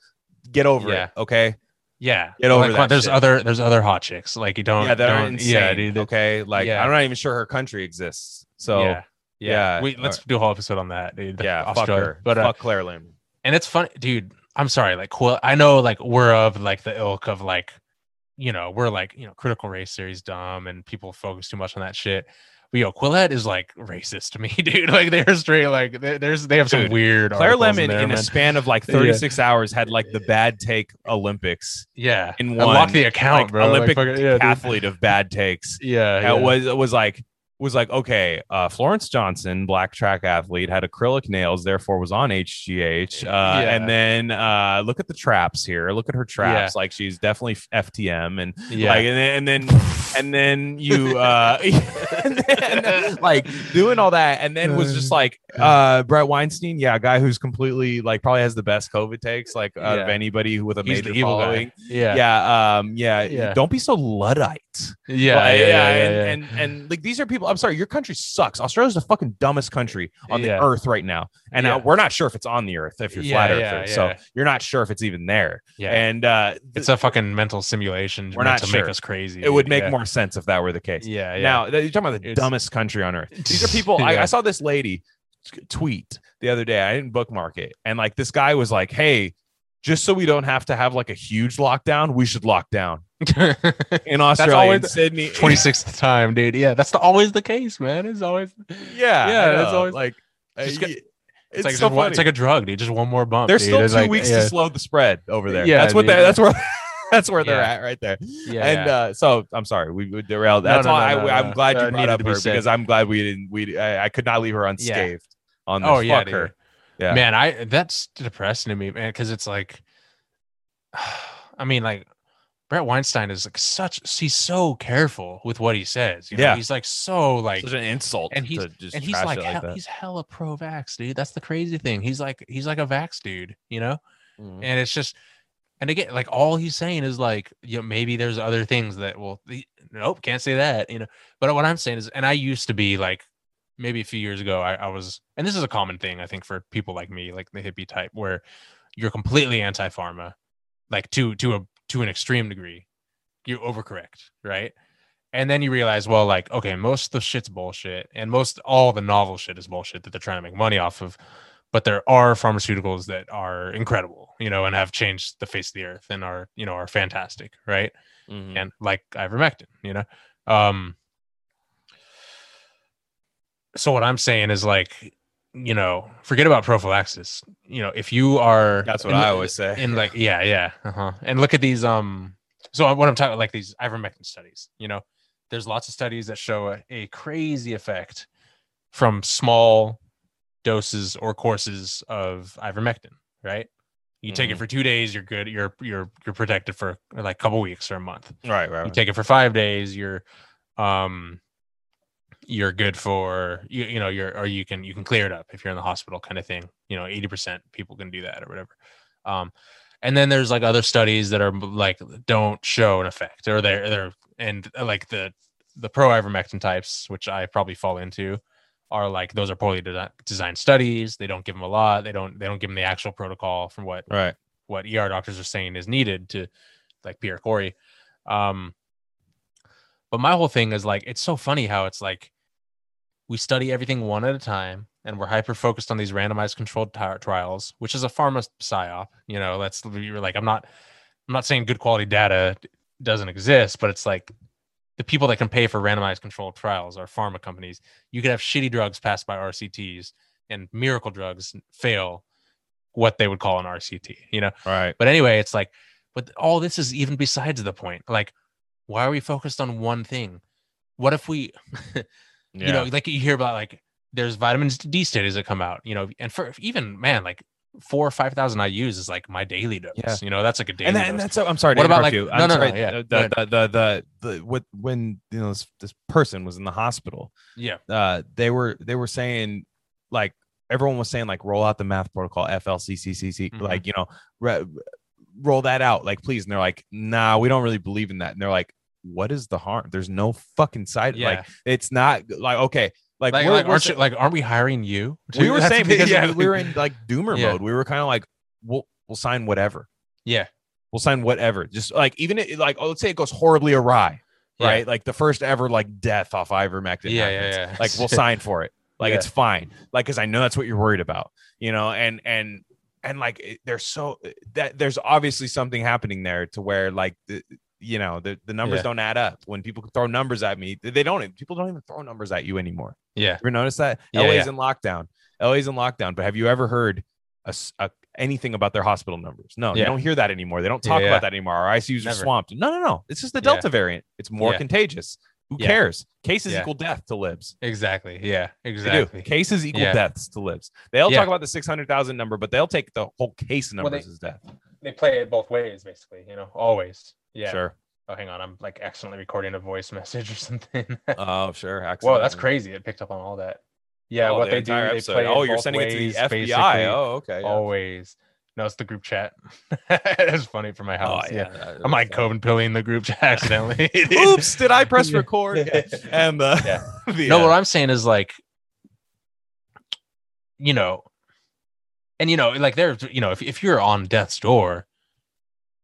Get over Yeah. it. Okay. yeah, Get over like, that there's shit. other, there's other hot chicks. Like you don't, yeah, they're don't- insane. yeah, dude. Okay. Like Yeah. I'm not even sure her country exists. So yeah, yeah. We, let's do a whole episode on that, dude. yeah, fuck her. But uh, fuck Claire Lim. and it's funny, dude. I'm sorry, like Quill. I know, like we're of like the ilk of like, you know, we're like you know, critical race theory's dumb, and people focus too much on that shit. But yo, Quillette is like racist to me, (laughs) dude. Like they're straight, like they- there's they have some Dude, weird. Claire Lehmann there, in a span of like (laughs) Yeah. 36 hours had like the bad take Olympics yeah, in one locked the account, like, bro. Like, Olympic fucking- yeah, dude. athlete of bad takes. Yeah, And yeah. It was it was like was like okay, uh, Florence Johnson, black track athlete, had acrylic nails, therefore was on HGH. Uh, Yeah. And then uh, look at the traps here. Look at her traps. Like she's definitely FTM, and yeah. like and then, and then and then you uh (laughs) and then, like doing all that and then was just like uh Bret Weinstein yeah a guy who's completely like probably has the best covid takes like out of anybody who with a He's major evil following guy. Yeah. yeah um yeah, Yeah. don't be so luddite Yeah. Like, yeah, yeah, yeah, and, yeah. and and like these are people i'm sorry your country sucks australia's the fucking dumbest country on the earth right now and uh, Yeah. we're not sure if it's on the earth if you're flat earther so you're not sure if it's even there yeah. and uh it's a fucking mental simulation We're not to make us crazy. it would make more sense if that were the case Yeah. Yeah. Now you're talking about the It's- dumbest country on earth. These are people. (laughs) I, I saw this lady tweet the other day. I didn't bookmark it, and like this guy was like, "Hey, just so we don't have to have like a huge lockdown, we should lock down in (laughs) Australia, always- in Sydney." (laughs) 26th time, dude. Yeah, that's the, always the case, man. It's always yeah, Yeah, that's always- like Just it's, it's, like so just it's like a drug, dude. Just one more bump. There's dude. still It's two like- weeks yeah. to slow the spread over there. Yeah, that's what dude. they, that's where (laughs) that's where they're Yeah. at right there. Yeah, and yeah. uh, so I'm sorry we, we derailed. No, That's no, why no, no, I, I'm no. glad you brought up her said. because I'm glad we didn't. We I, I could not leave her unscathed on this. oh yeah, her. Yeah. man. I that's depressing to me, man, because it's like, (sighs) I mean, like Bret Weinstein is like such. He's so careful with what he says. You know? Yeah. he's like so like Such an insult. and he's to just and he's trash like, it hell, he's hella pro vax, dude. That's the crazy thing. He's like he's like a vax dude, you know. Mhm. And it's just, and again, like all he's saying is like, you know, maybe there's other things that will. The, nope, can't say that, you know. But what I'm saying is, and I used to be like, maybe a few years ago, I, I was, and this is a common thing I think for people like me, like the hippie type, where you're completely anti-pharma, like to to a to an extreme degree. You overcorrect, right? And then you realize, well, like, okay, most of the shit's bullshit, and most all the novel shit is bullshit that they're trying to make money off of. But there are pharmaceuticals that are incredible, you know, and have changed the face of the earth and are, you know, are fantastic, right? Mhm. And like ivermectin, you know. Um so what I'm saying is like, you know, forget about prophylaxis. You know, if you are That's what in- I always say. in like yeah yeah uh-huh. and look at these um so what i'm talking like these ivermectin studies you know there's lots of studies that show a, a crazy effect from small doses or courses of ivermectin right you take it Mhm. for two days you're good you're you're you're protected for like a couple weeks or a month right, right. you right. take it for five days you're um you're good for you, you know you're or you can you can clear it up if you're in the hospital kind of thing you know 80% people can do that or whatever um and then there's like other studies that are like don't show an effect or they're they're and uh, like the the pro ivermectin types which i probably fall into are like those are poorly desi- designed studies they don't give them a lot they don't they don't give them the actual protocol from what right. what ER doctors are saying is needed to like Pierre Kory. Um, but my whole thing is like it's so funny how it's like we study everything one at a time and we're hyper focused on these randomized controlled ti- trials, which is a pharma psyop. You know, that's you're like I'm not I'm not saying good quality data doesn't exist, but it's like the people that can pay for randomized controlled trials are pharma companies. You could have shitty drugs passed by RCTs and miracle drugs fail what they would call an RCT, you know? Right. But anyway, it's like, but all this is even besides the point. Like, why are we focused on one thing? What if we, (laughs) you know, like you hear about like there's vitamin D studies that come out, you know, and for even man, like four or five thousand IU's is like my daily dose. Yeah. You know, that's like a daily and, that, dose. and that's I'm sorry to What about, like- you. no, I'm no, no, sorry. yeah, The, the, the, the, the, what when you know this, this person was in the hospital, yeah, uh, they were they were saying like everyone was saying like roll out the math protocol FLCCCC Mhm. like you know re- roll that out like please and they're like nah we don't really believe in that and they're like what is the harm there's no fucking side yeah. like it's not like okay like, like, we're, like, we're aren't you, like, aren't we hiring you? we were (laughs) that's saying because yeah we were in like doomer Yeah. mode we were kind of like we'll we'll sign whatever yeah, we'll sign whatever just like even it, like oh, let's say it goes horribly awry Yeah. right like the first ever like death off ivermectin Yeah, yeah, happens. yeah. like we'll (laughs) sign for it like Yeah. it's fine like because i know that's what you're worried about you know and and and like there's so that there's obviously something happening there to where like the you know the, the numbers Yeah. don't add up. When people throw numbers at me they don't people don't even throw numbers at you anymore. Yeah, you ever notice that? Yeah, la's yeah. in lockdown. La's in lockdown but have you ever heard a, a- anything about their hospital numbers? No you don't hear that anymore. They don't talk about that anymore. Our icu's are swamped. No no no. It's just the delta variant. It's more contagious. Who cares? Cases equal death to libs. Exactly. Yeah, exactly. Cases equal deaths to libs. They'll talk about the 600,000 number, but they'll take the whole case Well, numbers they- as death. They play it both ways, basically. You know, always. Yeah. Sure. Oh, hang on, I'm like accidentally recording a voice (laughs) message or something. Oh, sure. Whoa, that's crazy! It picked up on all that. Yeah, Oh, what the they do, entire they play. Oh, you're both sending it to the ways, FBI. Oh, okay. yeah. Always. No, it's the group chat. (laughs) It's funny for my Oh, house. yeah. that- I'm like that's. COVID pilling the group chat (laughs) accidentally. Oops, did I press record? Yeah. And the, Yeah. the No, uh, what I'm saying is like, you know, and you know, like there's, you know, if, if you're on death's door,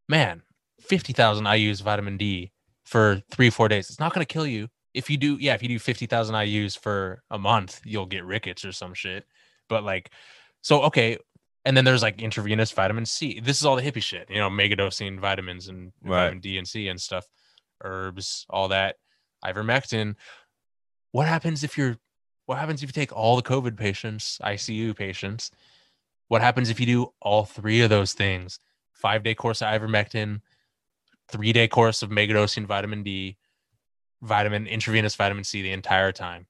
man, 50,000 IUs vitamin D for three, four days, it's not going to kill you. If you do, yeah, if you do 50,000 IUs for a month, you'll get rickets or some shit. But like, so, okay. And then there's like intravenous vitamin C. This is all the hippie shit, you know, megadosing vitamins and Right. vitamin D and C and stuff, herbs, all that, ivermectin. What happens if you're what happens if you take all the COVID patients, ICU patients? What happens if you do all three of those things? Five day course of ivermectin, three day course of megadosing vitamin D, vitamin intravenous vitamin C the entire time.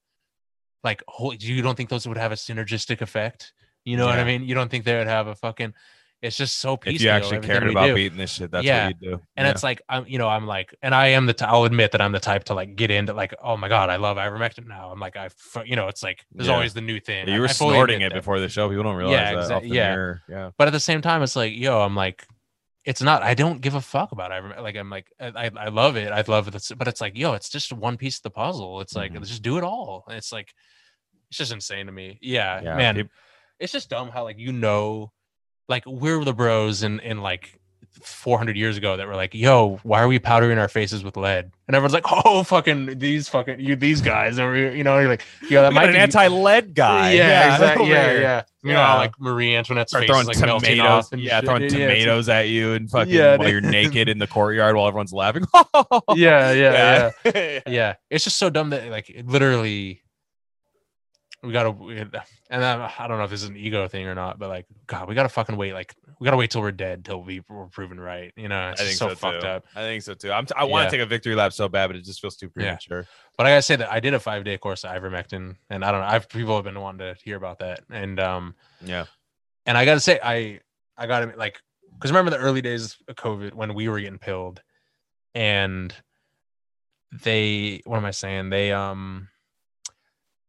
Like, holy, you don't think those would have a synergistic effect? You know what I mean? You don't think they would have a fucking? It's just so peaceful. if you actually cared about do. beating this shit, that's Yeah. what you do. And it's like I'm, you know, I'm like, and I am the. I'll admit that I'm the type to like get into like, oh my god, I love ivermectin now. I'm like, I, you know, it's like there's Yeah. always the new thing. you were I fully snorting it that. before the show. People don't realize Yeah, that. exact- off the yeah. mirror. yeah. but at the same time, it's like, yo, I'm like, it's not. I don't give a fuck about ivermectin. Like, I'm like, I, I love it. I love it. But it's like, yo, it's just one piece of the puzzle. It's like, Mhm. just do it all. It's like, it's just insane to me. Yeah, Yeah, man, peop- it's just dumb how like you know, like we're the bros in in like 400 years ago that were like, yo, why are we powdering our faces with lead? And everyone's like, (laughs) oh, fucking these fucking you these guys, and we- you know, you're like, yo, that might an be anti-lead guy. Yeah, exactly. Yeah, yeah. You know, Yeah. how, like Marie Antoinette's Start face throwing is like tomatoes. and yeah, shit. throwing Yeah, tomatoes at you and fucking Yeah, while you're naked in the courtyard while everyone's laughing. (laughs) yeah, yeah, yeah, yeah. (laughs) yeah. It's just so dumb that like literally we gotta we- and I, I don't know if this is an ego thing or not, but like God, we gotta fucking wait. Like we gotta wait till we're dead till we, we're proven right. You know, it's I think so, so, fucked too. up. I think so too. I'm t- I want Yeah. to take a victory lap so bad, but it just feels too Yeah. premature. But I gotta say that I did a five day course of ivermectin, and I don't know. I've people have been wanting to hear about that, and um, Yeah. and I gotta say I I gotta like because remember the early days of COVID when we were getting pilled, and they what am I saying? They um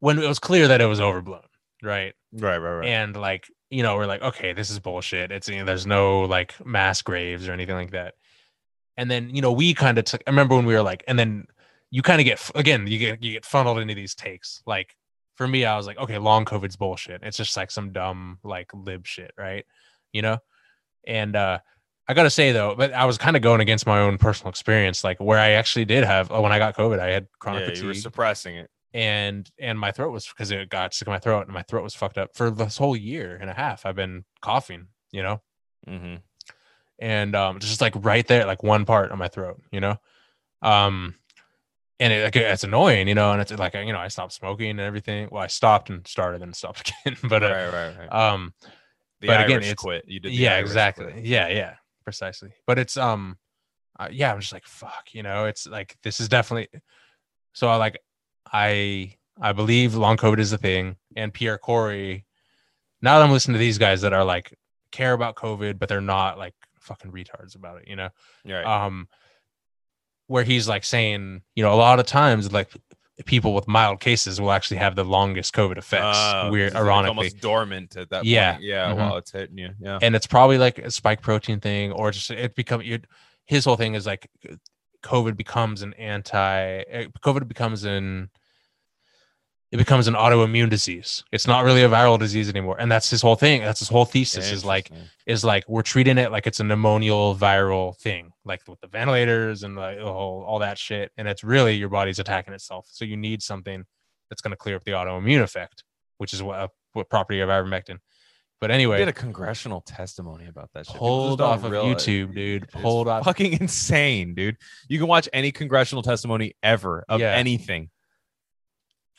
when it was clear that it was overblown, right? Right, right, right. And like you know we're like okay this is bullshit. It's you know, there's no like mass graves or anything like that. And then you know we kind of took. I remember when we were like, and then you kind of get again you get you get funneled into these takes like for me i was like okay long covid's bullshit it's just like some dumb like lib shit right you know and uh i gotta say though but i was kind of going against my own personal experience like where i actually did have uh, when i got covid i had chronic yeah, you were suppressing it. And and my throat was because it got sick in my throat and my throat was fucked up for this whole year and a half i've been coughing you know Mm-hmm. and um just like right there like one part of my throat you know um and it, like, it's annoying you know and it's like you know i stopped smoking and everything well i stopped and started and stopped (laughs) again but uh, right, right, right. um The but again, Irish it's- quit. You did. Yeah Irish exactly quit. yeah yeah precisely but it's um uh, yeah i'm just like fuck you know it's like this is definitely so i like i i believe long covid is a thing and pierre kory now that i'm listening to these guys that are like care about covid but they're not like fucking retards about it you know Right. um where he's like saying you know a lot of times like people with mild cases will actually have the longest covid effects Oh, weird ironically almost dormant at that Yeah. point. Yeah. Mhm. While it's hitting you. Yeah. and it's probably like a spike protein thing or just it become you his whole thing is like covid becomes an anti eh, covid becomes an it becomes an autoimmune disease. It's not really a viral disease anymore. And that's his whole thing. That's his whole thesis is like is like we're treating it like it's a pneumonial viral thing like with the ventilators and like the whole all that shit. And it's really your body's attacking itself. So you need something that's going to clear up the autoimmune effect which is what, what property of ivermectin but We anyway did a congressional testimony about that shit. Pulled off of realize- YouTube, dude. Pulled off. Fucking insane, dude. You can watch any congressional testimony ever of Yeah. anything.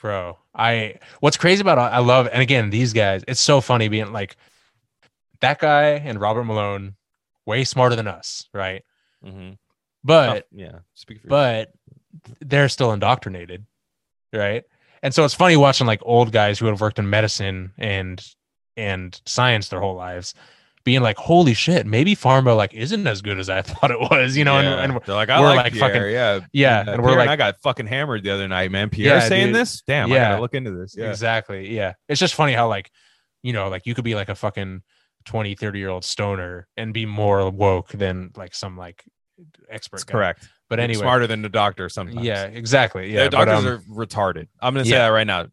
bro. I what's crazy about I love and again these guys. It's so funny being like that guy and Robert Malone, way smarter than us, right? Mm-hmm. But yeah, speak for but they're still indoctrinated, right? And so it's funny watching like old guys who have worked in medicine and and science their whole lives being like, "Holy shit, maybe Pharma like isn't as good as I (laughs) thought it was," you know. Yeah. And, and they're like, I we're like, like fucking- yeah, yeah, Uh, and we're Pierre like- I got fucking hammered the other night, man. Pierre Yeah, saying dude. this, damn, I Yeah. gotta look into this. Yeah, exactly, yeah, it's just funny how like, you know, like you could be like a fucking 20, 30 year old stoner and be more woke than like some like expert. guy. correct. But anyway, smarter than the doctor sometimes. yeah, exactly, yeah. yeah, but, doctors um, are retarded. I'm gonna say that right now.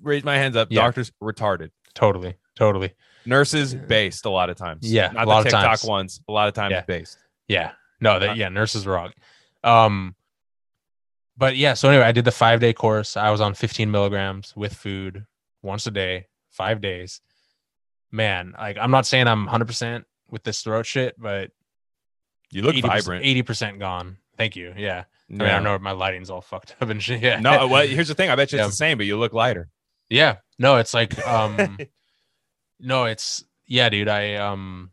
Raise my hands up. Doctors retarded. totally, totally. Nurses based a lot of times. Yeah, not a lot the of TikTok times. ones. A lot of times Yeah. based. Yeah. No, Uh, that yeah, nurses rock. Um but yeah, so anyway, I did the five day course. I was on 15 milligrams with food once a day, five days. Man, like I'm not saying I'm 100 percent with this throat shit, but You look 80%, vibrant. 80% gone. Thank you. Yeah. I mean, I Yeah. know my lighting's all fucked up and shit. Yeah. No, well, (laughs) here's the thing. I bet you it's Yeah. the same, but you look lighter. Yeah. No, it's like um (laughs) no, it's yeah, dude. I um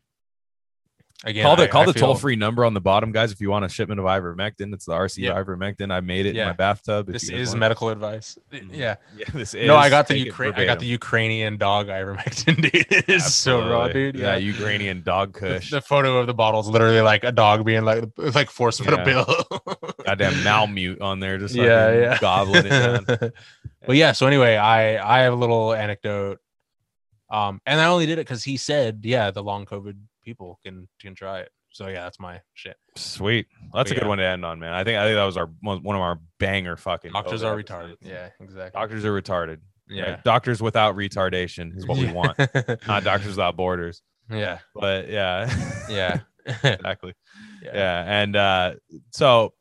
again call the I- call I the feel- toll free number on the bottom, guys. If you want a shipment of ivermectin, it's the RC Yeah. ivermectin. I made it in my bathtub. This is want medical advice. Mhm. Yeah. (laughs) Yeah, this is. No, I got the Ukraine. I got the. Ukrainian dog ivermectin, (laughs) dude. It is so raw, dude. Yeah, Yeah, Ukrainian dog The, kush. the photo of the bottle is literally like a dog being like it's like forced Yeah. a bill. (laughs) Goddamn Malamute on there, just yeah, yeah, gobbling it down. but yeah, so anyway, I I have a little anecdote, um, and I only did it because he said, yeah, the long COVID people can can try it. So yeah, that's my shit. Sweet. Well, that's But a good yeah. one to end on, man. I think I think that was our one one of our banger fucking. Doctors COVID are episodes. retarded. Yeah, exactly. Doctors are retarded. yeah, Right? Doctors without retardation is what we (laughs) want. Not doctors without borders. yeah, But yeah. yeah, (laughs) exactly. yeah. yeah and uh so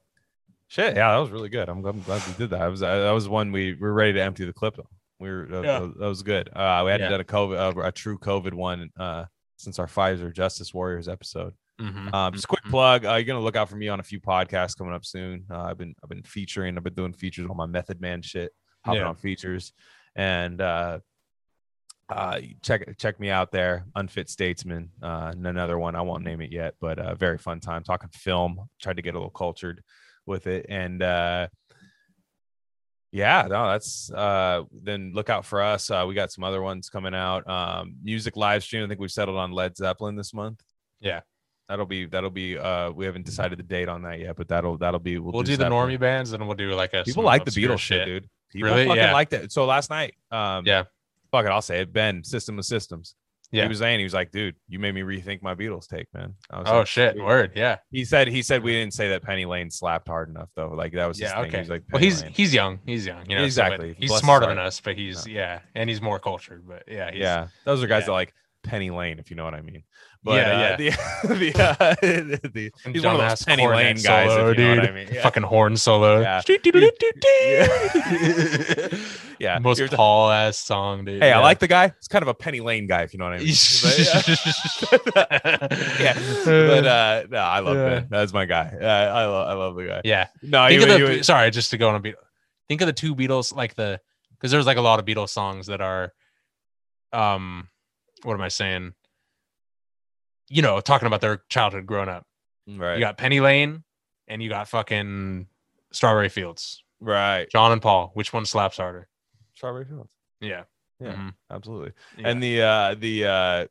shit yeah that was really good i'm, I'm glad we did that I was uh, that was one we, we were ready to empty the clip though we were that, Yeah. that was good uh we hadn't Yeah. done a covid uh, a true covid one uh since our Pfizer Justice Warriors episode. Mhm, Um, just a quick mhm. plug. Uh, you're gonna look out for me on a few podcasts coming up soon. Uh, I've been I've been featuring. I've been doing features on my Method Man shit, hopping Yeah. on features, and uh, uh, check check me out there. Unfit Statesman, uh, another one. I won't name it yet, but uh, very fun time talking film. Tried to get a little cultured with it, and uh, yeah, no, that's uh, then look out for us. Uh, we got some other ones coming out. Um, music live stream. I think we've settled on Led Zeppelin this month. Yeah. That'll be that'll be uh we haven't decided the date on that yet, but that'll that'll be We'll, do the normie bands, and we'll do like a People like the Beatles shit, dude. People Really? fucking Yeah. like that. So last night, um Yeah. fuck it, I'll say it. Ben, System of Systems. Yeah. He was saying he was like, dude, you made me rethink my Beatles take, man. I was Oh like, shit! "Sweet." Word, yeah, He said he said we didn't say that Penny Lane slapped hard enough though. Like that was his yeah. thing. Okay. He was like, well, he's Lane." he's young. He's young. You know, so, Exactly. he's Bless smarter than us, but he's yeah, and he's more cultured. But yeah, he's, yeah, those are guys yeah. that like Penny Lane, if you know what I mean. But Yeah, uh, the, (laughs) the, uh, the And he's one of those Penny Lane guys, solo, you know what I dude. mean. Yeah. Fucking horn solo. Yeah. (laughs) yeah. Most Here's a- Paul ass song, dude. Hey, yeah. I like the guy. It's kind of a Penny Lane guy, if you know what I mean. (laughs) But, yeah. yeah, but uh, no, I love Yeah. Ben. That's my guy. Uh, I love, I love the guy. yeah. No, Think of the you- sorry, just to go on a beat. Think of the two Beatles, like the because there's like a lot of Beatles songs that are, um, what am I saying? You know, talking about their childhood growing up. right, You got Penny Lane, and you got fucking Strawberry Fields. right. John and Paul. Which one slaps harder? Strawberry Fields. Yeah. Yeah. Mhm. Absolutely. Yeah. And the uh the uh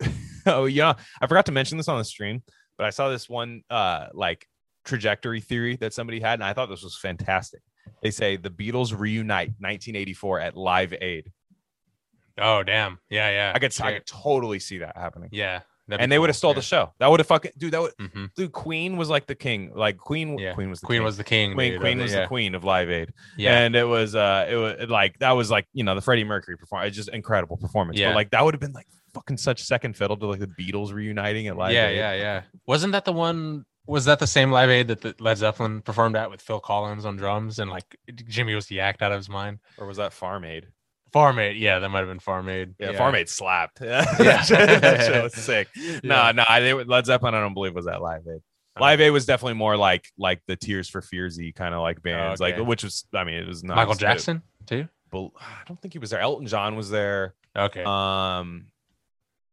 (laughs) oh yeah, I forgot to mention this on the stream, but I saw this one uh like trajectory theory that somebody had, and I thought this was fantastic. They say the Beatles reunite 1984 at Live Aid. oh damn. Yeah, yeah. I could I could totally see that happening. Yeah. That'd and they would have stole yeah. the show. That would have fucking dude. That would Mhm. dude. Queen was like the king. Like Queen. Yeah. Queen was the Queen king. was the king. Queen. dude, Queen was it, the queen of Live Aid. Yeah. and it was uh it was like that was like you know the Freddie Mercury performance it's just incredible performance Yeah. but like that would have been like fucking such second fiddle to like the Beatles reuniting at Live yeah, Aid. yeah, yeah. Wasn't that the one? Was that the same Live Aid that the Led Zeppelin performed at with Phil Collins on drums and like Jimmy was yacked out of his mind? or was that Farm Aid Farm Aid, yeah, that might have been Farm Aid. yeah, Farm Aid slapped yeah Yeah. (laughs) (laughs) that, shit, was sick (laughs) Yeah. no no I didn't Led Zeppelin I don't believe was that Live Aid Oh. Live Aid was definitely more like like the Tears for Fearsy kind of like bands okay. like which was I mean it was not Michael Jackson too. but I don't think he was there Elton John was there Okay. um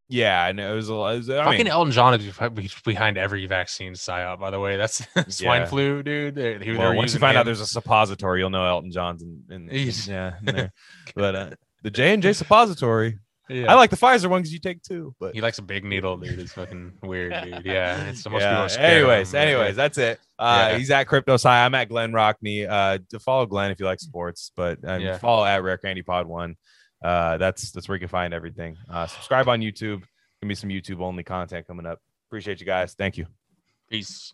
yeah, I know it was a. Was, I Fucking mean, Elton John is behind every vaccine psyop. By the way, that's (laughs) swine yeah. flu, dude. They, they, well, once you find him. out there's a suppository, you'll know Elton John's in. in, in yeah, in (laughs) but uh, the J and J suppository. Yeah. I like the Pfizer one because you take two. But he likes a big needle, dude. It's fucking weird, dude. (laughs) Yeah, it's the most. Yeah. Anyways, him, anyways, that's it. Uh, yeah. He's at Crypto Sci. I'm at Glenn Rockney. Uh, to follow Glenn if you like sports, but um, follow at Rec Candy Pod One. Uh, that's that's where you can find everything. Uh, subscribe on YouTube. Give me some YouTube only content coming up. Appreciate you guys. Thank you. Peace.